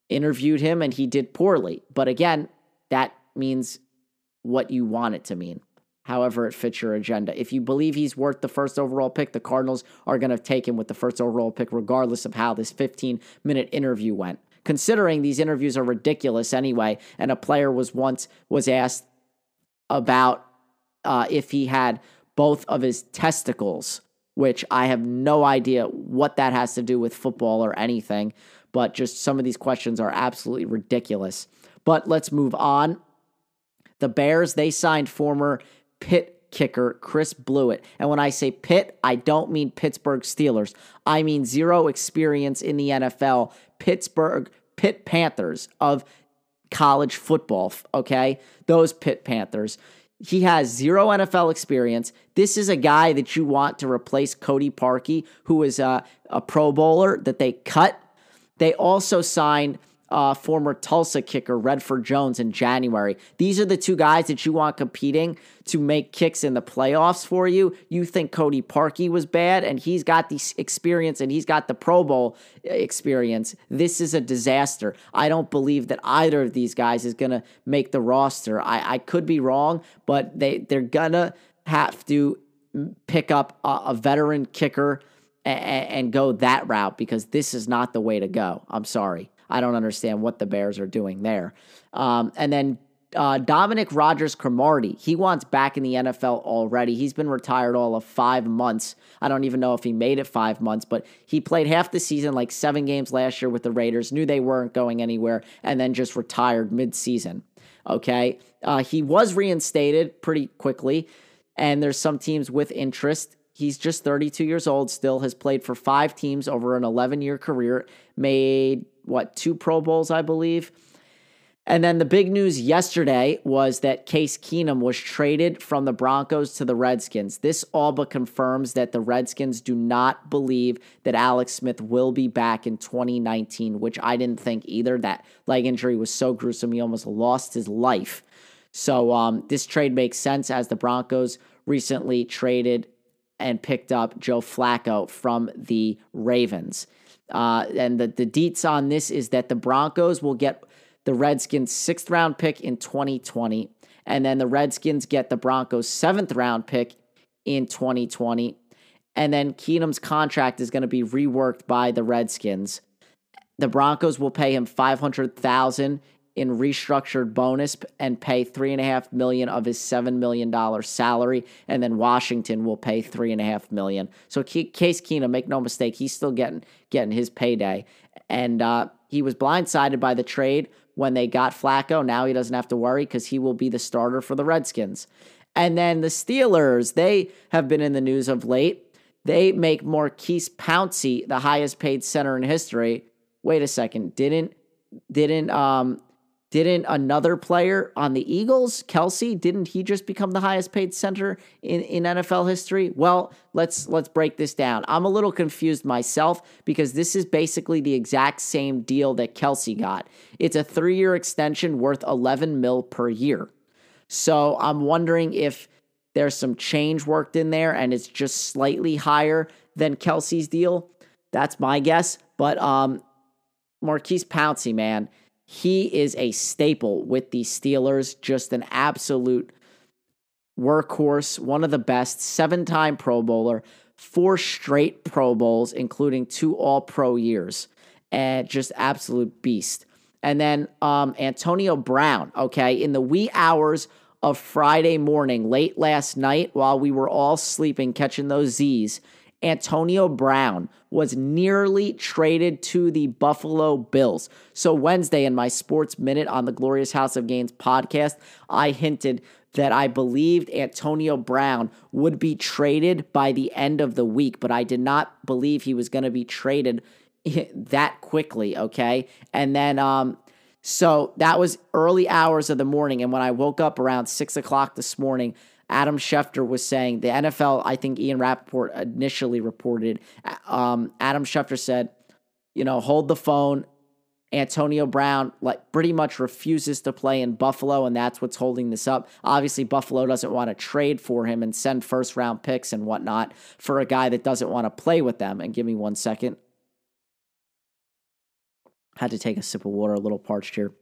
interviewed him and he did poorly. But again, that means what you want it to mean, however, it fits your agenda. If you believe he's worth the first overall pick, the Cardinals are going to take him with the first overall pick, regardless of how this 15 minute interview went. Considering these interviews are ridiculous anyway, and a player was once was asked about uh, if he had both of his testicles, which I have no idea what that has to do with football or anything, but just some of these questions are absolutely ridiculous. But let's move on. The Bears, they signed former Pitt kicker Chris Blewitt. And when I say Pitt, I don't mean Pittsburgh Steelers. I mean zero experience in the NFL, Pittsburgh Pitt Panthers of college football, okay? Those Pitt Panthers. He has zero NFL experience. This is a guy that you want to replace Cody Parkey, who is a, a Pro Bowler that they cut. They also signed uh, former Tulsa kicker Redford Jones in January. These are the two guys that you want competing to make kicks in the playoffs for you. You think Cody Parkey was bad, and he's got the experience and he's got the Pro Bowl uh, experience. This is a disaster. I don't believe that either of these guys is going to make the roster. I, I could be wrong, but they they're gonna have to pick up a, a veteran kicker and, and go that route because this is not the way to go. I'm sorry. I don't understand what the Bears are doing there. Um, and then uh, Dominique Rodgers-Cromartie, he wants back in the NFL already. He's been retired all of five months. I don't even know if he made it five months, but he played half the season, like seven games last year with the Raiders, knew they weren't going anywhere, and then just retired mid-season. Okay. Uh, he was reinstated pretty quickly, and there's some teams with interest. He's just 32 years old still, has played for five teams over an 11 year career, made what, two Pro Bowls, I believe. And then the big news yesterday was that Case Keenum was traded from the Broncos to the Redskins. This all but confirms that the Redskins do not believe that Alex Smith will be back in 2019, which I didn't think either. That leg injury was so gruesome, he almost lost his life. So um, this trade makes sense as the Broncos recently traded and picked up Joe Flacco from the Ravens. Uh, and the, the deets on this is that the Broncos will get the Redskins' sixth round pick in 2020. And then the Redskins get the Broncos' seventh round pick in 2020. And then Keenum's contract is going to be reworked by the Redskins. The Broncos will pay him 500000 in restructured bonus and pay three and a half million of his seven million dollar salary, and then Washington will pay three and a half million. So Case Keenum, make no mistake, he's still getting getting his payday, and uh, he was blindsided by the trade when they got Flacco. Now he doesn't have to worry because he will be the starter for the Redskins. And then the Steelers, they have been in the news of late. They make Maurkice Pouncey the highest paid center in history. Wait a second, didn't didn't um didn't another player on the Eagles, Kelce, didn't he just become the highest paid center in, in NFL history? Well, let's let's break this down. I'm a little confused myself because this is basically the exact same deal that Kelce got. It's a three-year extension worth 11 mil per year. So I'm wondering if there's some change worked in there and it's just slightly higher than Kelce's deal. That's my guess. But um Maurkice Pouncey, man he is a staple with the Steelers, just an absolute workhorse, one of the best, seven time Pro Bowler, four straight Pro Bowls, including two All Pro years, and just absolute beast. And then um, Antonio Brown, okay, in the wee hours of Friday morning, late last night, while we were all sleeping, catching those Z's, Antonio Brown was nearly traded to the Buffalo Bills. So, Wednesday, in my Sports Minute on the Glorious House of Gains podcast, I hinted that I believed Antonio Brown would be traded by the end of the week, but I did not believe he was going to be traded that quickly. Okay. And then, um, so that was early hours of the morning. And when I woke up around six o'clock this morning, Adam Schefter was saying the NFL, I think Ian Rapoport initially reported, um, Adam Schefter said, you know, hold the phone. Antonio Brown like pretty much refuses to play in Buffalo, and that's what's holding this up. Obviously, Buffalo doesn't want to trade for him and send first round picks and whatnot for a guy that doesn't want to play with them. And give me one second. Had to take a sip of water, a little parched here.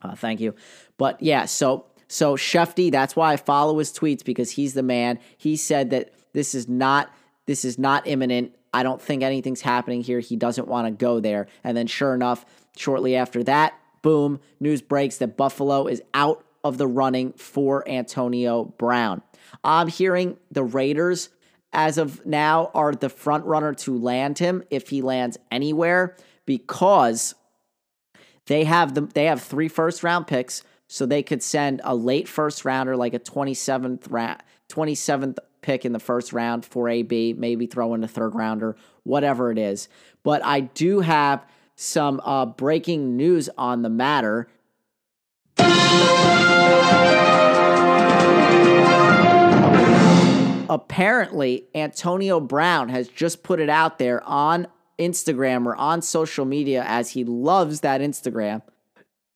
Uh, thank you. But yeah, so so Schefty, that's why I follow his tweets because he's the man. He said that this is not this is not imminent. I don't think anything's happening here. He doesn't want to go there. And then sure enough, shortly after that, boom, news breaks that Buffalo is out of the running for Antonio Brown. I'm hearing the Raiders, as of now, are the front runner to land him if he lands anywhere because they have the they have three first round picks, so they could send a late first rounder like a 27th round 27th pick in the first round for AB, maybe throw in a third rounder, whatever it is. But I do have some uh, breaking news on the matter. Apparently, Antonio Brown has just put it out there on Instagram or on social media as he loves that Instagram.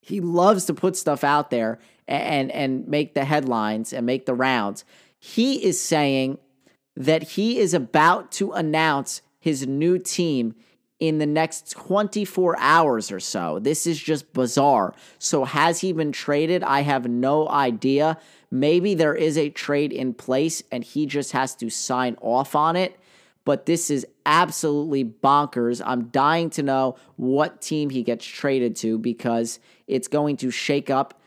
He loves to put stuff out there and and make the headlines and make the rounds. He is saying that he is about to announce his new team in the next 24 hours or so. This is just bizarre. So, has he been traded? I have no idea. Maybe there is a trade in place and he just has to sign off on it. But this is absolutely bonkers. I'm dying to know what team he gets traded to because it's going to shake up.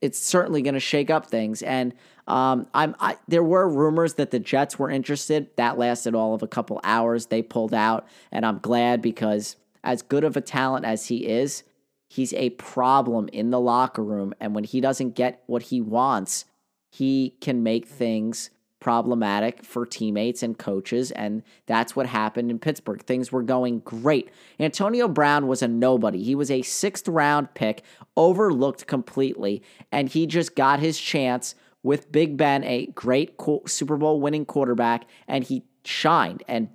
It's certainly going to shake up things. And um, I'm I, there were rumors that the Jets were interested. That lasted all of a couple hours. They pulled out, and I'm glad because as good of a talent as he is, he's a problem in the locker room. And when he doesn't get what he wants, he can make things problematic for teammates and coaches. And that's what happened in Pittsburgh. Things were going great. Antonio Brown was a nobody. He was a sixth round pick, overlooked completely, and he just got his chance with Big Ben, a great Super Bowl winning quarterback, and he shined and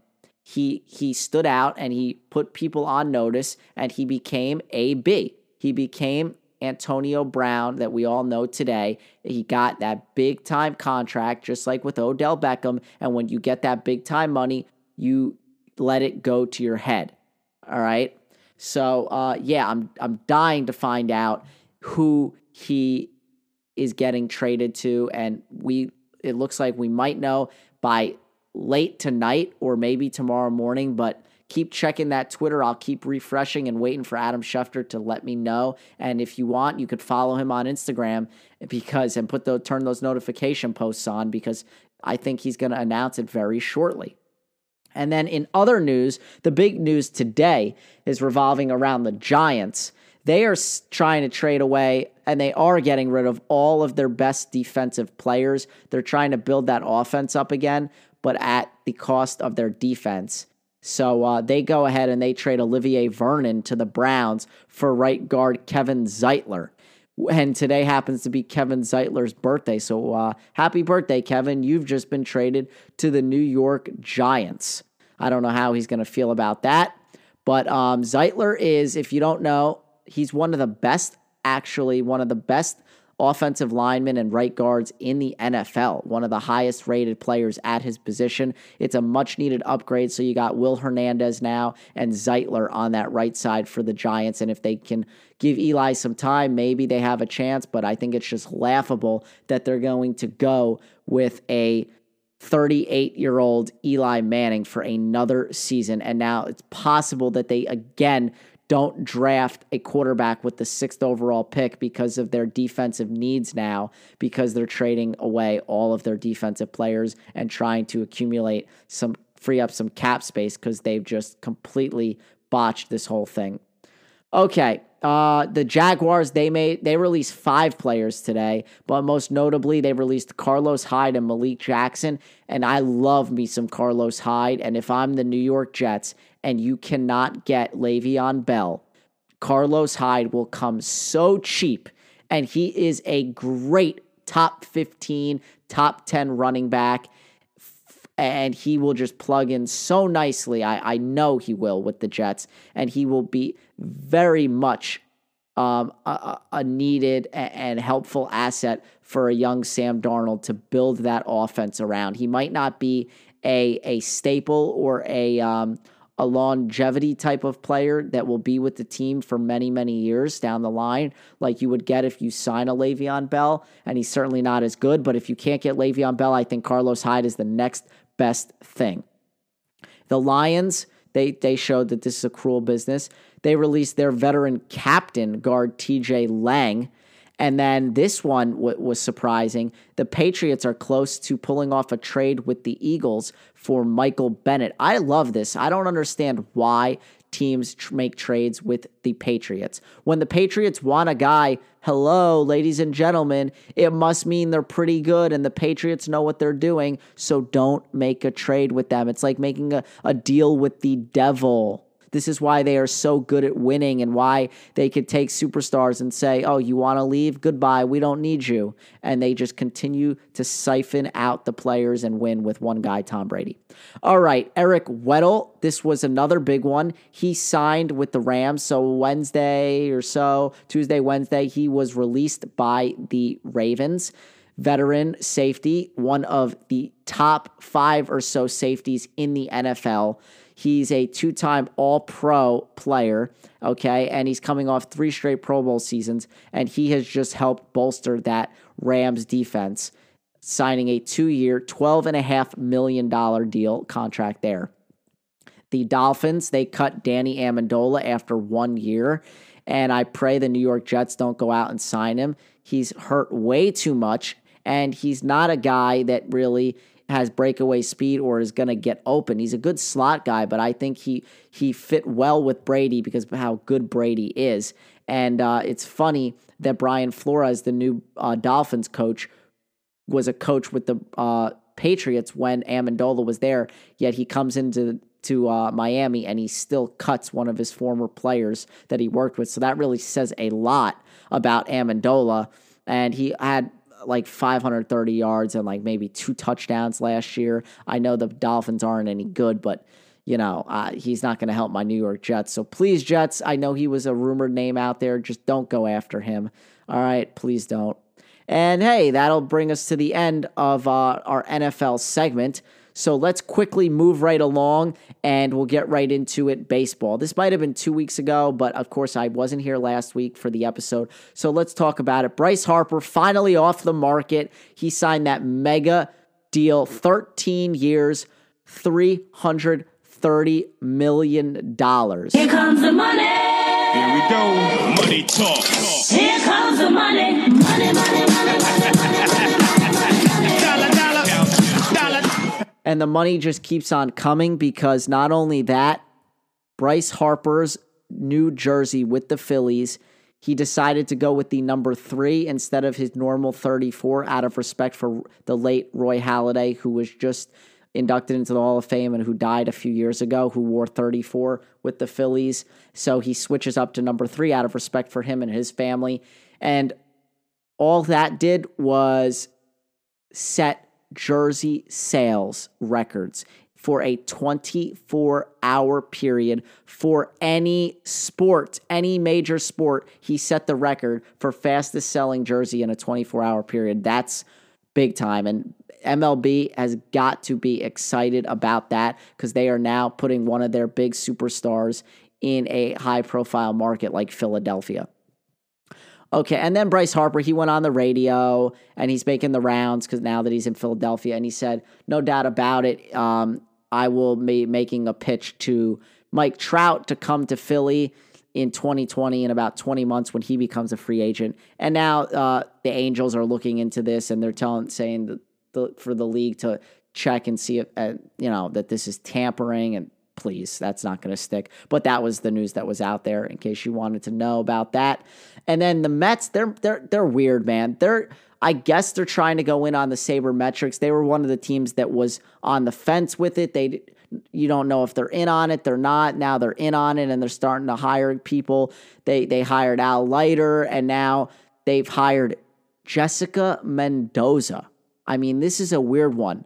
he he stood out and he put people on notice and he became a B. He became Antonio Brown that we all know today. He got that big time contract just like with Odell Beckham and when you get that big time money, you let it go to your head. All right? So, uh, yeah, I'm I'm dying to find out who he is getting traded to, and we it looks like we might know by late tonight or maybe tomorrow morning, but keep checking that Twitter. I'll keep refreshing and waiting for Adam Schefter to let me know. And if you want, you could follow him on Instagram because and put those turn those notification posts on because I think he's going to announce it very shortly. And then in other news, the big news today is revolving around the Giants. They are trying to trade away and they are getting rid of all of their best defensive players. They're trying to build that offense up again, but at the cost of their defense. So uh, they go ahead and they trade Olivier Vernon to the Browns for right guard Kevin Zeitler. And today happens to be Kevin Zeitler's birthday. So uh, happy birthday, Kevin. You've just been traded to the New York Giants. I don't know how he's going to feel about that. But um, Zeitler is, if you don't know, he's one of the best, actually, one of the best offensive linemen and right guards in the NFL, one of the highest rated players at his position. It's a much needed upgrade. So you got Will Hernandez now and Zeitler on that right side for the Giants. And if they can give Eli some time, maybe they have a chance. But I think it's just laughable that they're going to go with a 38 year old Eli Manning for another season. And now it's possible that they again don't draft a quarterback with the sixth overall pick because of their defensive needs now, because they're trading away all of their defensive players and trying to accumulate some, free up some cap space because they've just completely botched this whole thing. Okay, uh, the Jaguars they made they released five players today, but most notably they released Carlos Hyde and Malik Jackson, and I love me some Carlos Hyde. And if I'm the New York Jets and you cannot get Le'Veon Bell, Carlos Hyde will come so cheap, and he is a great top 15, top 10 running back. And he will just plug in so nicely. I, I know he will with the Jets, and he will be very much um, a, a, needed and helpful asset for a young Sam Darnold to build that offense around. He might not be a a staple or a um, a longevity type of player that will be with the team for many, many years down the line, like you would get if you sign a Le'Veon Bell. And he's certainly not as good. But if you can't get Le'Veon Bell, I think Carlos Hyde is the next best thing. The Lions, they they showed that this is a cruel business. They released their veteran captain guard TJ Lang And then this one w- was surprising. The Patriots are close to pulling off a trade with the Eagles for Michael Bennett. I love this. I don't understand why teams tr- make trades with the Patriots. When the Patriots want a guy, hello, ladies and gentlemen, it must mean they're pretty good and the Patriots know what they're doing. So don't make a trade with them. It's like making a, a deal with the devil. This is why they are so good at winning and why they could take superstars and say, oh, you want to leave? Goodbye. We don't need you. And they just continue to siphon out the players and win with one guy, Tom Brady. All right, Eric Weddle. This was another big one. He signed with the Rams. So Wednesday or so, Tuesday, Wednesday, he was released by the Ravens veteran safety, one of the top five or so safeties in the NFL. He's a two time All Pro player, okay, and he's coming off three straight Pro Bowl seasons, and he has just helped bolster that Rams defense, signing a two year, $12.5 million deal contract there. The Dolphins, they cut Danny Amendola after one year, and I pray the New York Jets don't go out and sign him. He's hurt way too much, and he's not a guy that really has breakaway speed or is going to get open. He's a good slot guy, but I think he he fit well with Brady because of how good Brady is. And uh, it's funny that Brian Flores, the new uh, Dolphins coach, was a coach with the uh, Patriots when Amendola was there. Yet he comes into to uh, Miami and he still cuts one of his former players that he worked with. So that really says a lot about Amendola. And he had like 530 yards and like maybe two touchdowns last year. I know the Dolphins aren't any good, but you know, uh, he's not going to help my New York Jets. So please, Jets, I know he was a rumored name out there. Just don't go after him. All right, please don't. And hey, that'll bring us to the end of uh, our NFL segment. So let's quickly move right along and we'll get right into it. Baseball. This might have been two weeks ago, but of course, I wasn't here last week for the episode. So let's talk about it. Bryce Harper finally off the market. He signed that mega deal 13 years, $330 million. Here comes the money. Here we go. Money talk. Here comes the money. money. Money, money, money, And the money just keeps on coming because not only that, Bryce Harper's new jersey with the Phillies, he decided to go with the number three instead of his normal 34 out of respect for the late Roy Halladay, who was just inducted into the Hall of Fame and who died a few years ago, who wore 34 with the Phillies. So he switches up to number three out of respect for him and his family. And all that did was set jersey sales records for a 24 hour period for any sport, any major sport. He set the record for fastest selling jersey in a 24 hour period. That's big time. And MLB has got to be excited about that because they are now putting one of their big superstars in a high profile market like Philadelphia. Okay, and then Bryce Harper, he went on the radio and he's making the rounds because now that he's in Philadelphia, and he said, no doubt about it, um, I will be making a pitch to Mike Trout to come to Philly in 2020 in about 20 months when he becomes a free agent. And now uh, the Angels are looking into this and they're telling, saying that the, for the league to check and see if uh, you know that this is tampering and please that's not going to stick. But that was the news that was out there in case you wanted to know about that. And then the Mets they're they're they're weird man. They're I guess they're trying to go in on the sabermetrics. they were one of the teams that was on the fence with it. They you don't know if they're in on it they're not. Now they're in on it and they're starting to hire people. They they hired Al Leiter and now they've hired Jessica Mendoza. I mean this is a weird one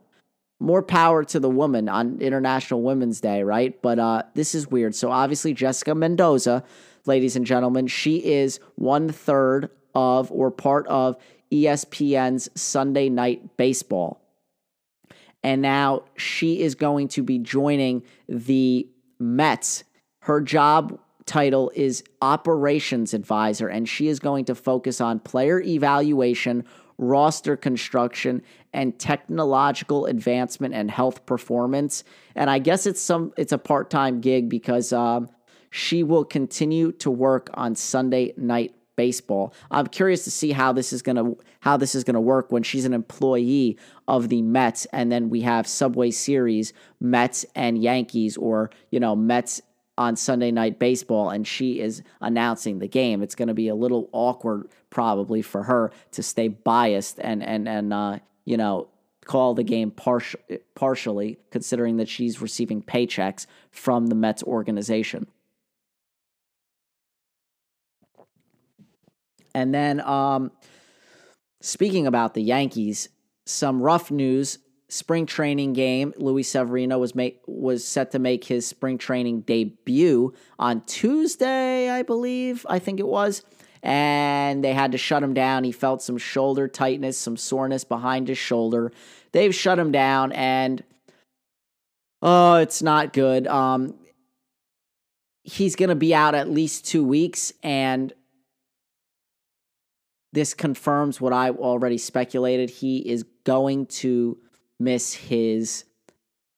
more power to the woman on International Women's Day, right? But uh, this is weird. So obviously, Jessica Mendoza, ladies and gentlemen, she is one third of or part of ESPN's Sunday Night Baseball, and now she is going to be joining the Mets. Her job title is operations advisor, and she is going to focus on player evaluation roster construction and technological advancement and health performance. And I guess it's some it's a part-time gig because um, she will continue to work on Sunday night Baseball. I'm curious to see how this is gonna how this is gonna work when she's an employee of the Mets, and then we have Subway Series Mets and Yankees, or you know Mets on Sunday Night Baseball, and she is announcing the game. It's going to be a little awkward, probably, for her to stay biased and and and uh, you know call the game partial, partially, considering that she's receiving paychecks from the Mets organization. And then, um, speaking about the Yankees, some rough news. Spring training game. Luis Severino was make was set to make his spring training debut on Tuesday, I believe. I think it was, and they had to shut him down. He felt some shoulder tightness, some soreness behind his shoulder. They've shut him down, and oh, it's not good. Um, he's going to be out at least two weeks, and this confirms what I already speculated. He is going to miss his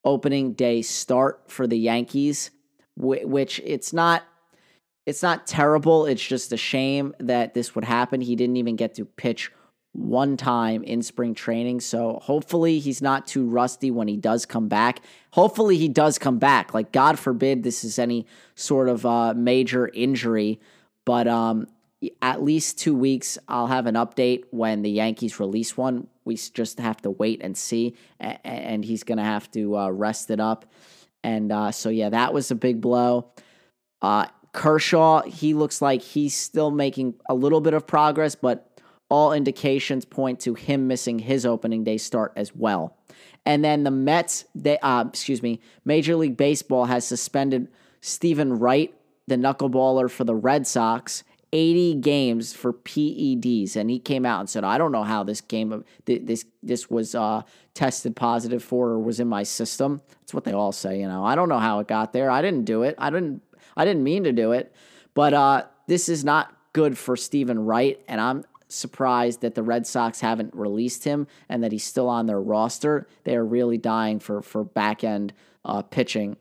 opening day start for the Yankees, which it's not it's not terrible. It's just a shame that this would happen. He didn't even get to pitch one time in spring training. So hopefully he's not too rusty when he does come back. Hopefully he does come back. Like God forbid this is any sort of uh, major injury, but um, at least two weeks. I'll have an update when the Yankees release one. We just have to wait and see, and he's going to have to uh, rest it up. And uh, so, yeah, that was a big blow. Uh, Kershaw, he looks like he's still making a little bit of progress, but all indications point to him missing his opening day start as well. And then the Mets, they, uh, excuse me, Major League Baseball has suspended Steven Wright, the knuckleballer for the Red Sox, 80 games for PEDs, and he came out and said, "I don't know how this game this this was uh, tested positive for or was in my system." That's what they all say, you know. I don't know how it got there. I didn't do it. I didn't. I didn't mean to do it. But uh, this is not good for Steven Wright, and I'm surprised that the Red Sox haven't released him and that he's still on their roster. They are really dying for for back end uh, pitching.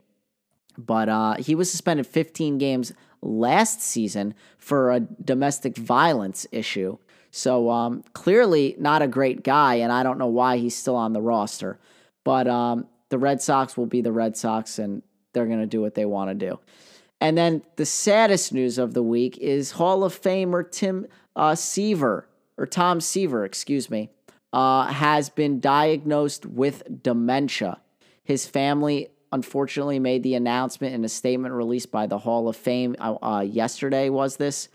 But uh, he was suspended 15 games last season for a domestic violence issue. So um, clearly not a great guy, and I don't know why he's still on the roster. But um, the Red Sox will be the Red Sox, and they're going to do what they want to do. And then the saddest news of the week is Hall of Famer Tim uh, Seaver, or Tom Seaver, excuse me, uh, has been diagnosed with dementia. His family unfortunately made the announcement in a statement released by the Hall of Fame uh, uh, yesterday. Was this?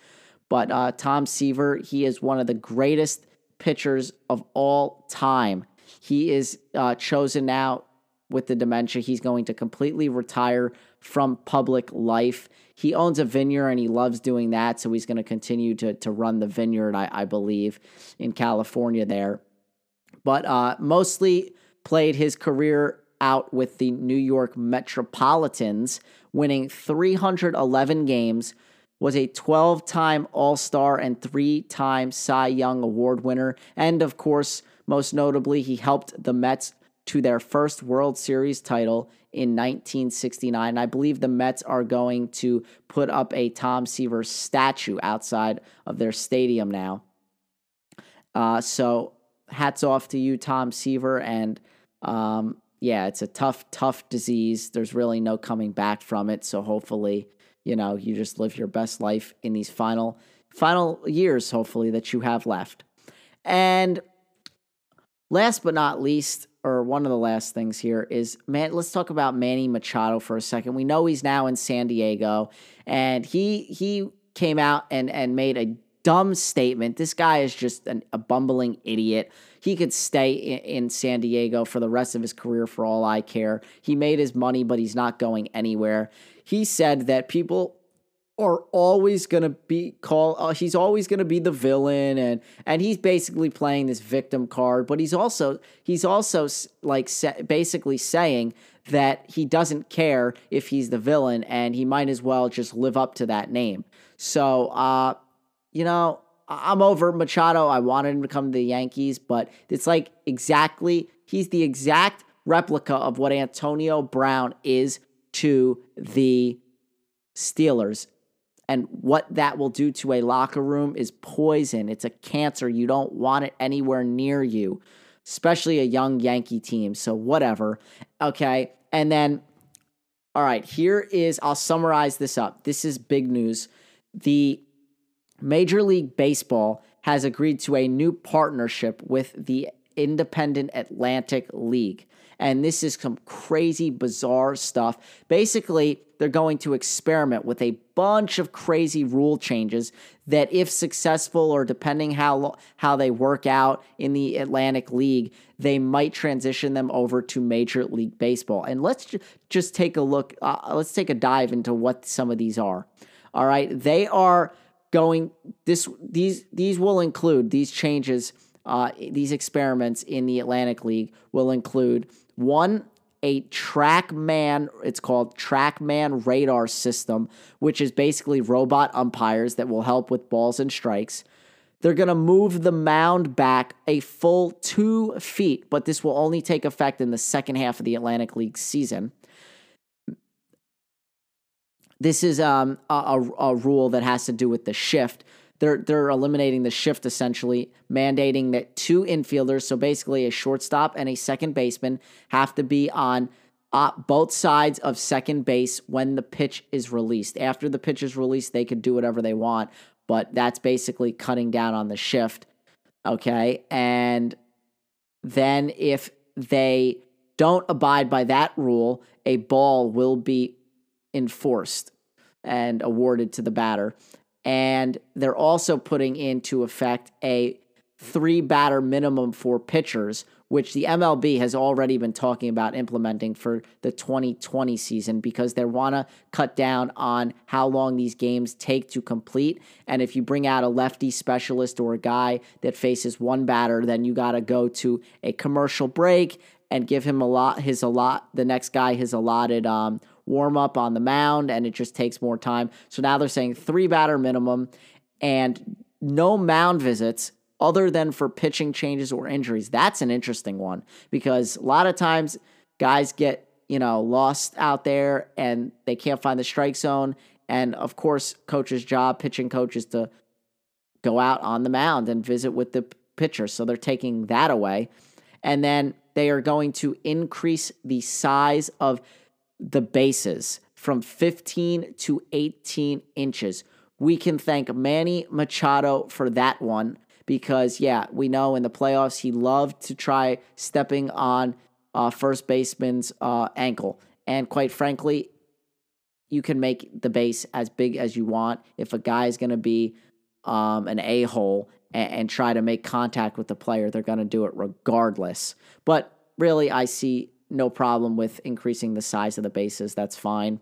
But uh, Tom Seaver, he is one of the greatest pitchers of all time. He is uh, chosen now with the dementia. He's going to completely retire from public life. He owns a vineyard and he loves doing that, so he's going to continue to to run the vineyard, I, I believe, in California there. But uh, mostly played his career out with the New York Metropolitans, winning 311 games, was a 12 time All Star and three time Cy Young Award winner. And of course, most notably, he helped the Mets to their first World Series title in 1969. I believe the Mets are going to put up a Tom Seaver statue outside of their stadium now. Uh, so, hats off to you, Tom Seaver, and um, yeah, it's a tough, tough disease. There's really no coming back from it. So hopefully, you know, you just live your best life in these final, final years, hopefully, that you have left. And last but not least, or one of the last things here is man, let's talk about Manny Machado for a second. We know he's now in San Diego, and he he came out and and made a dumb statement. This guy is just an, a bumbling idiot. He could stay in, in, San Diego for the rest of his career for all I care. He made his money, but he's not going anywhere. He said that people are always going to be called uh, he's always going to be the villain and and he's basically playing this victim card but he's also he's also like basically saying that he doesn't care if he's the villain and he might as well just live up to that name so uh you know, I'm over Machado. I wanted him to come to the Yankees, but it's like exactly, he's the exact replica of what Antonio Brown is to the Steelers. And what that will do to a locker room is poison. It's a cancer. You don't want it anywhere near you, especially a young Yankee team. So, whatever. Okay. And then, all right, here is, I'll summarize this up. This is big news. The Major League Baseball has agreed to a new partnership with the Independent Atlantic League. And this is some crazy, bizarre stuff. Basically, they're going to experiment with a bunch of crazy rule changes that, if successful or depending how how they work out in the Atlantic League, they might transition them over to Major League Baseball. And let's ju- just take a look. Uh, let's take a dive into what some of these are. All right, they are going this these these will include these changes uh, these experiments in the Atlantic League will include one a TrackMan, it's called TrackMan radar system, which is basically robot umpires that will help with balls and strikes. They're going to move the mound back a full two feet, but this will only take effect in the second half of the Atlantic League season. This is um, a, a, a rule that has to do with the shift. They're they're eliminating the shift essentially, mandating that two infielders, so basically a shortstop and a second baseman, have to be on uh, both sides of second base when the pitch is released. After the pitch is released, they could do whatever they want, but that's basically cutting down on the shift. Okay, and then if they don't abide by that rule, a ball will be enforced and awarded to the batter. And they're also putting into effect a three batter minimum for pitchers, which the MLB has already been talking about implementing for the 2020 season because they want to cut down on how long these games take to complete. And if you bring out a lefty specialist or a guy that faces one batter, then you got to go to a commercial break and give him a lot his a lot the next guy his allotted um, warm up on the mound, and it just takes more time. So now they're saying three batter minimum and no mound visits other than for pitching changes or injuries. That's an interesting one because a lot of times guys get, you know, lost out there and they can't find the strike zone. And of course, coach's job, pitching coach, is to go out on the mound and visit with the pitcher. So they're taking that away. And then they are going to increase the size of the bases from 15 to 18 inches. We can thank Manny Machado for that one because, yeah, we know in the playoffs he loved to try stepping on uh, first baseman's uh, ankle. And quite frankly, you can make the base as big as you want. If a guy is going to be um, an a hole and, and try to make contact with the player, they're going to do it regardless. But really, I see no problem with increasing the size of the bases. That's fine.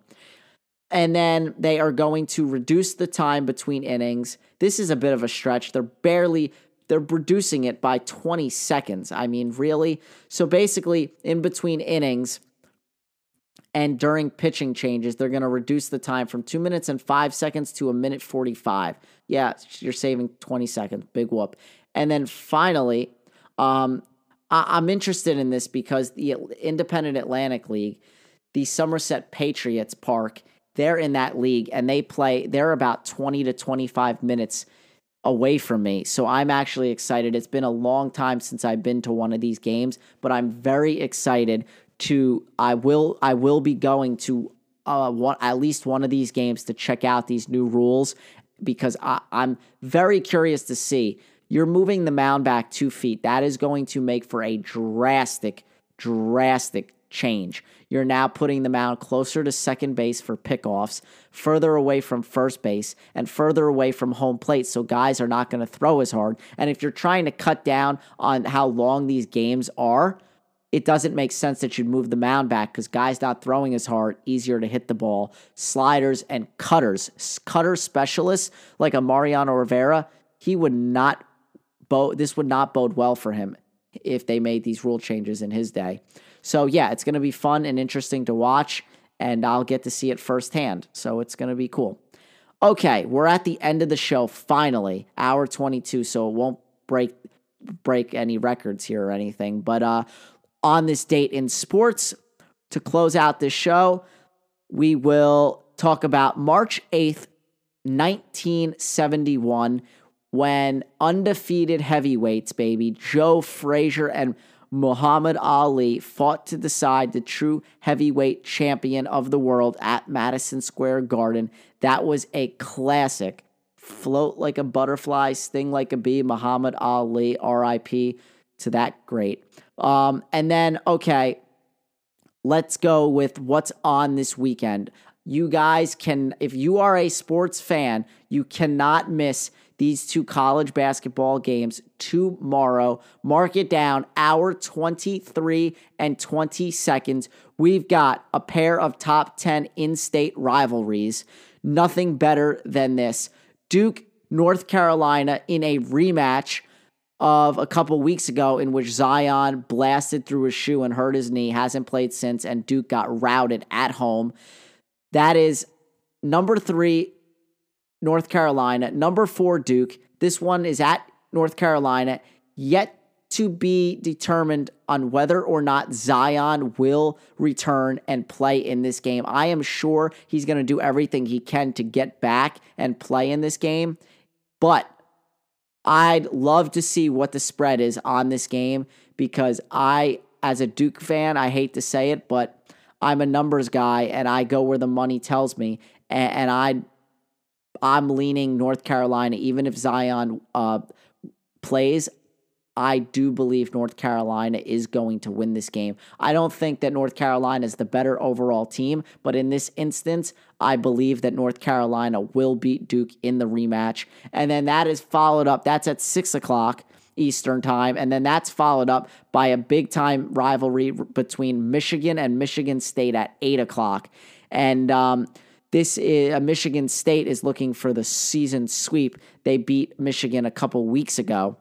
And then they are going to reduce the time between innings. This is a bit of a stretch. They're barely they're reducing it by 20 seconds. I mean, really? So basically, in between innings and during pitching changes, they're going to reduce the time from 2 minutes and 5 seconds to a minute 45. Yeah, you're saving 20 seconds. Big whoop. And then finally, um, I'm interested in this because the Independent Atlantic League, the Somerset Patriots Park, they're in that league and they play, they're about 20 to 25 minutes away from me. So I'm actually excited. It's been a long time since I've been to one of these games, but I'm very excited to I will I will be going to uh one at least one of these games to check out these new rules because I, I'm very curious to see you're moving the mound back two feet. That is going to make for a drastic, drastic change. You're now putting the mound closer to second base for pickoffs, further away from first base, and further away from home plate, so guys are not going to throw as hard. And if you're trying to cut down on how long these games are, it doesn't make sense that you'd move the mound back because guys not throwing as hard, easier to hit the ball. Sliders and cutters, cutter specialists like a Mariano Rivera, he would not bo- this would not bode well for him if they made these rule changes in his day. So yeah, it's going to be fun and interesting to watch, and I'll get to see it firsthand. So it's going to be cool. Okay, we're at the end of the show finally, hour 22, so it won't break break any records here or anything. But uh on this date in sports to close out this show, we will talk about March 8th 1971 when undefeated heavyweights, baby, Joe Frazier and Muhammad Ali fought to decide the true heavyweight champion of the world at Madison Square Garden. That was a classic. Float like a butterfly, sting like a bee. Muhammad Ali, RIP to that great. Um, and then, okay, let's go with what's on this weekend. You guys can, if you are a sports fan, you cannot miss these two college basketball games tomorrow. Mark it down, hour 23 and 20 seconds. We've got a pair of top 10 in state rivalries. Nothing better than this. Duke, North Carolina in a rematch of a couple weeks ago in which Zion blasted through his shoe and hurt his knee, hasn't played since, and Duke got routed at home. That is number three, North Carolina. Number four, Duke. This one is at North Carolina, yet to be determined on whether or not Zion will return and play in this game. I am sure he's going to do everything he can to get back and play in this game, but I'd love to see what the spread is on this game because I, as a Duke fan, I hate to say it, but I'm a numbers guy and I go where the money tells me, and, I, I'm leaning North Carolina. Even if Zion uh, plays, I do believe North Carolina is going to win this game. I don't think that North Carolina is the better overall team, but in this instance, I believe that North Carolina will beat Duke in the rematch. And then that is followed up, that's at six o'clock. Eastern time. And then that's followed up by a big time rivalry between Michigan and Michigan State at 8 o'clock. And um, this is, uh, Michigan State is looking for the season sweep. They beat Michigan a couple weeks ago.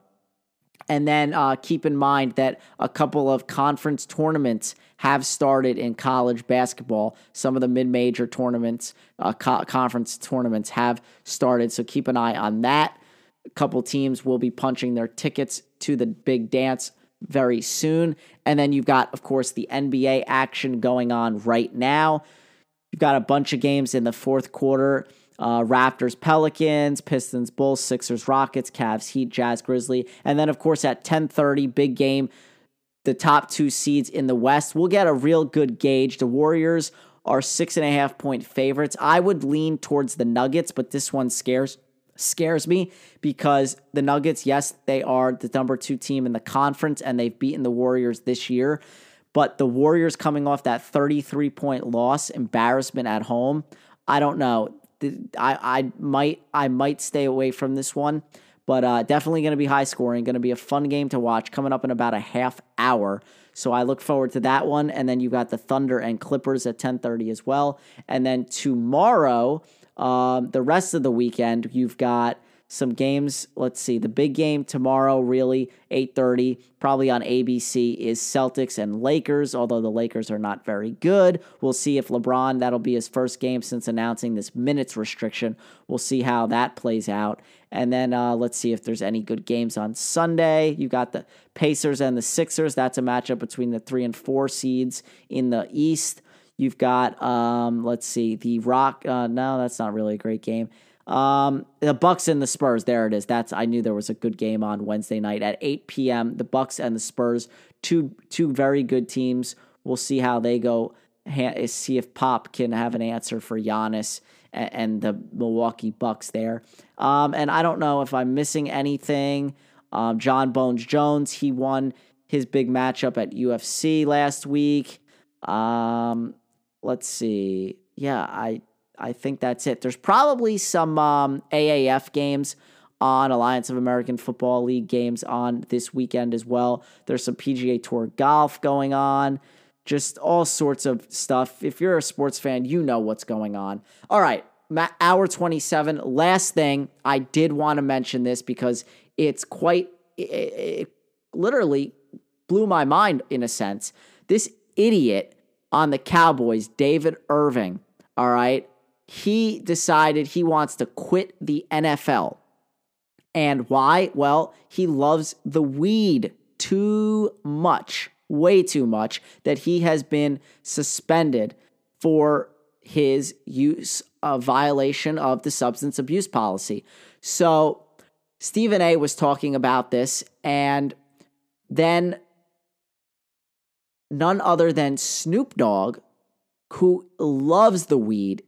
And then uh, keep in mind that a couple of conference tournaments have started in college basketball. Some of the mid major tournaments, uh, co- conference tournaments have started. So keep an eye on that. A couple teams will be punching their tickets to the big dance very soon. And then you've got, of course, the NBA action going on right now. You've got a bunch of games in the fourth quarter. Uh, Raptors, Pelicans, Pistons, Bulls, Sixers, Rockets, Cavs, Heat, Jazz, Grizzly, and then of course at 10:30, big game, the top two seeds in the West. We'll get a real good gauge. The Warriors are six and a half point favorites. I would lean towards the Nuggets, but this one scares scares me because the Nuggets, yes, they are the number two team in the conference and they've beaten the Warriors this year. But the Warriors coming off that 33 point loss, embarrassment at home, I don't know. I, I might I might stay away from this one, but uh, definitely going to be high scoring. Going to be a fun game to watch. Coming up in about a half hour, so I look forward to that one. And then you got the Thunder and Clippers at ten thirty as well. And then tomorrow um, the rest of the weekend, you've got some games. Let's see. The big game tomorrow, really, 8:30, probably on ABC, is Celtics and Lakers. Although the Lakers are not very good, we'll see if LeBron. That'll be his first game since announcing this minutes restriction. We'll see how that plays out. And then uh, let's see if there's any good games on Sunday. You got the Pacers and the Sixers. That's a matchup between the three and four seeds in the East. You've got, um, let's see, the Rock. Uh, no, that's not really a great game. Um, the Bucks and the Spurs. There it is. That's I knew there was a good game on Wednesday night at 8 p.m. The Bucks and the Spurs, two two very good teams. We'll see how they go. See if Pop can have an answer for Giannis and, and the Milwaukee Bucks there. Um, and I don't know if I'm missing anything. Um, Jon Bones Jones, he won his big matchup at UFC last week. Um, let's see. Yeah, I I think that's it. There's probably some um, AAF games on Alliance of American Football League games on this weekend as well. There's some PGA Tour golf going on, just all sorts of stuff. If you're a sports fan, you know what's going on. All right, hour 27. Last thing, I did want to mention this because it's quite, it, it literally blew my mind in a sense. This idiot on the Cowboys, David Irving, all right, he decided he wants to quit the NFL. And why? Well, he loves the weed too much, way too much, that he has been suspended for his use of violation of the substance abuse policy. So Stephen A was talking about this and then none other than Snoop Dogg who loves the weed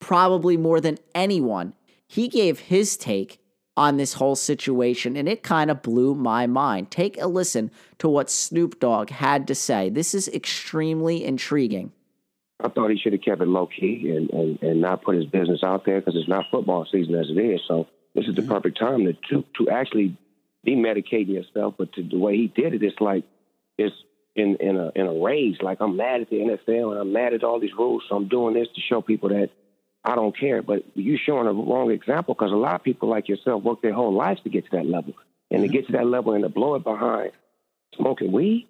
probably more than anyone. He gave his take on this whole situation, and it kind of blew my mind. Take a listen to what Snoop Dogg had to say. This is extremely intriguing. I thought he should have kept it low key and, and, and not put his business out there because it's not football season as it is. So this is the mm-hmm. perfect time to, to to actually be medicating yourself. But to, the way he did it, it's like it's in in a in a rage. Like I'm mad at the NFL and I'm mad at all these rules. So I'm doing this to show people that I don't care. But you're showing a wrong example because a lot of people like yourself work their whole lives to get to that level. And to get to that level and to blow it behind smoking weed,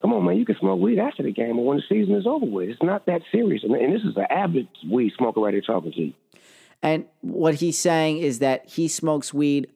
come on, man, you can smoke weed after the game or when the season is over with. It's not that serious. And, and this is an avid weed smoker right here talking to you. And what he's saying is that he smokes weed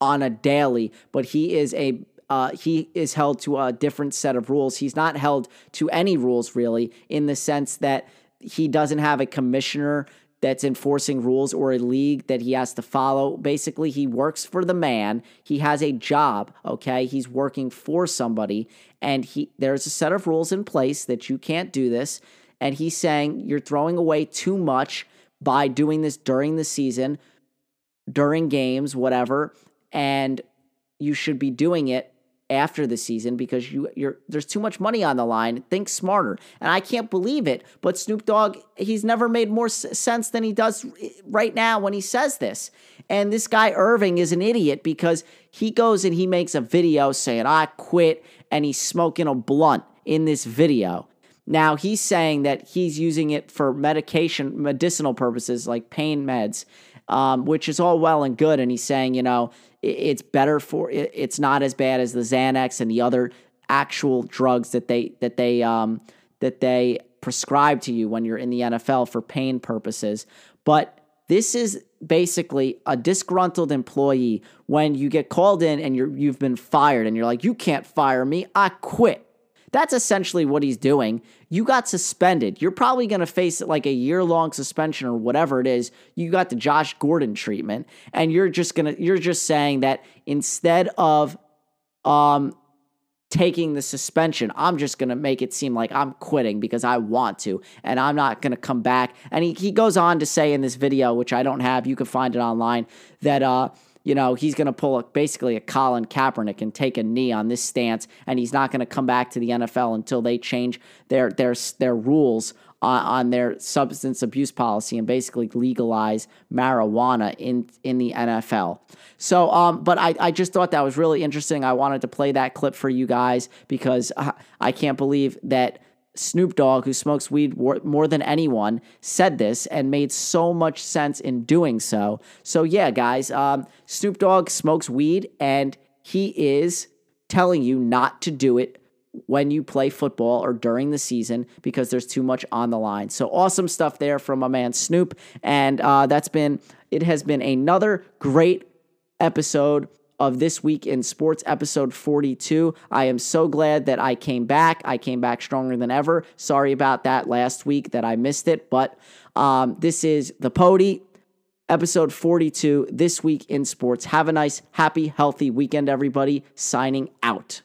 on a daily, but he is a uh, he is held to a different set of rules. He's not held to any rules really, in the sense that he doesn't have a commissioner that's enforcing rules or a league that he has to follow. Basically, he works for the man. He has a job, okay? He's working for somebody and he there's a set of rules in place that you can't do this and he's saying you're throwing away too much by doing this during the season, during games, whatever, and you should be doing it after the season because you you're there's too much money on the line. Think smarter. And I can't believe it, but Snoop Dogg he's never made more sense than he does right now when he says this. And this guy Irving is an idiot because he goes and he makes a video saying I quit and he's smoking a blunt in this video. Now he's saying that he's using it for medication, medicinal purposes like pain meds, um, which is all well and good. And he's saying, you know, it's better for it's not as bad as the Xanax and the other actual drugs that they that they um, that they prescribe to you when you're in the NFL for pain purposes. But this is basically a disgruntled employee when you get called in and you're you've been fired and you're like, you can't fire me, I quit. That's essentially what he's doing. You got suspended. You're probably going to face like a year long suspension or whatever it is. You got the Josh Gordon treatment, and you're just gonna you're just saying that instead of um taking the suspension. I'm just going to make it seem like I'm quitting because I want to and I'm not going to come back. And he, he goes on to say in this video, which I don't have, you can find it online, that uh, you know, he's going to pull a, basically a Colin Kaepernick and take a knee on this stance, and he's not going to come back to the NFL until they change their their their rules on, on, their substance abuse policy and basically legalize marijuana in in the NFL. So, um, but I, I just thought that was really interesting. I wanted to play that clip for you guys because I, I can't believe that Snoop Dogg, who smokes weed more than anyone, said this and made so much sense in doing so. So, yeah, guys, um, Snoop Dogg smokes weed and he is telling you not to do it when you play football or during the season because there's too much on the line. So, awesome stuff there from my man Snoop. And uh, that's been, it has been another great episode of This Week in Sports, episode 42. I am so glad that I came back. I came back stronger than ever. Sorry about that last week that I missed it, but um, this is the Pody, episode 42, This Week in Sports. Have a nice, happy, healthy weekend, everybody. Signing out.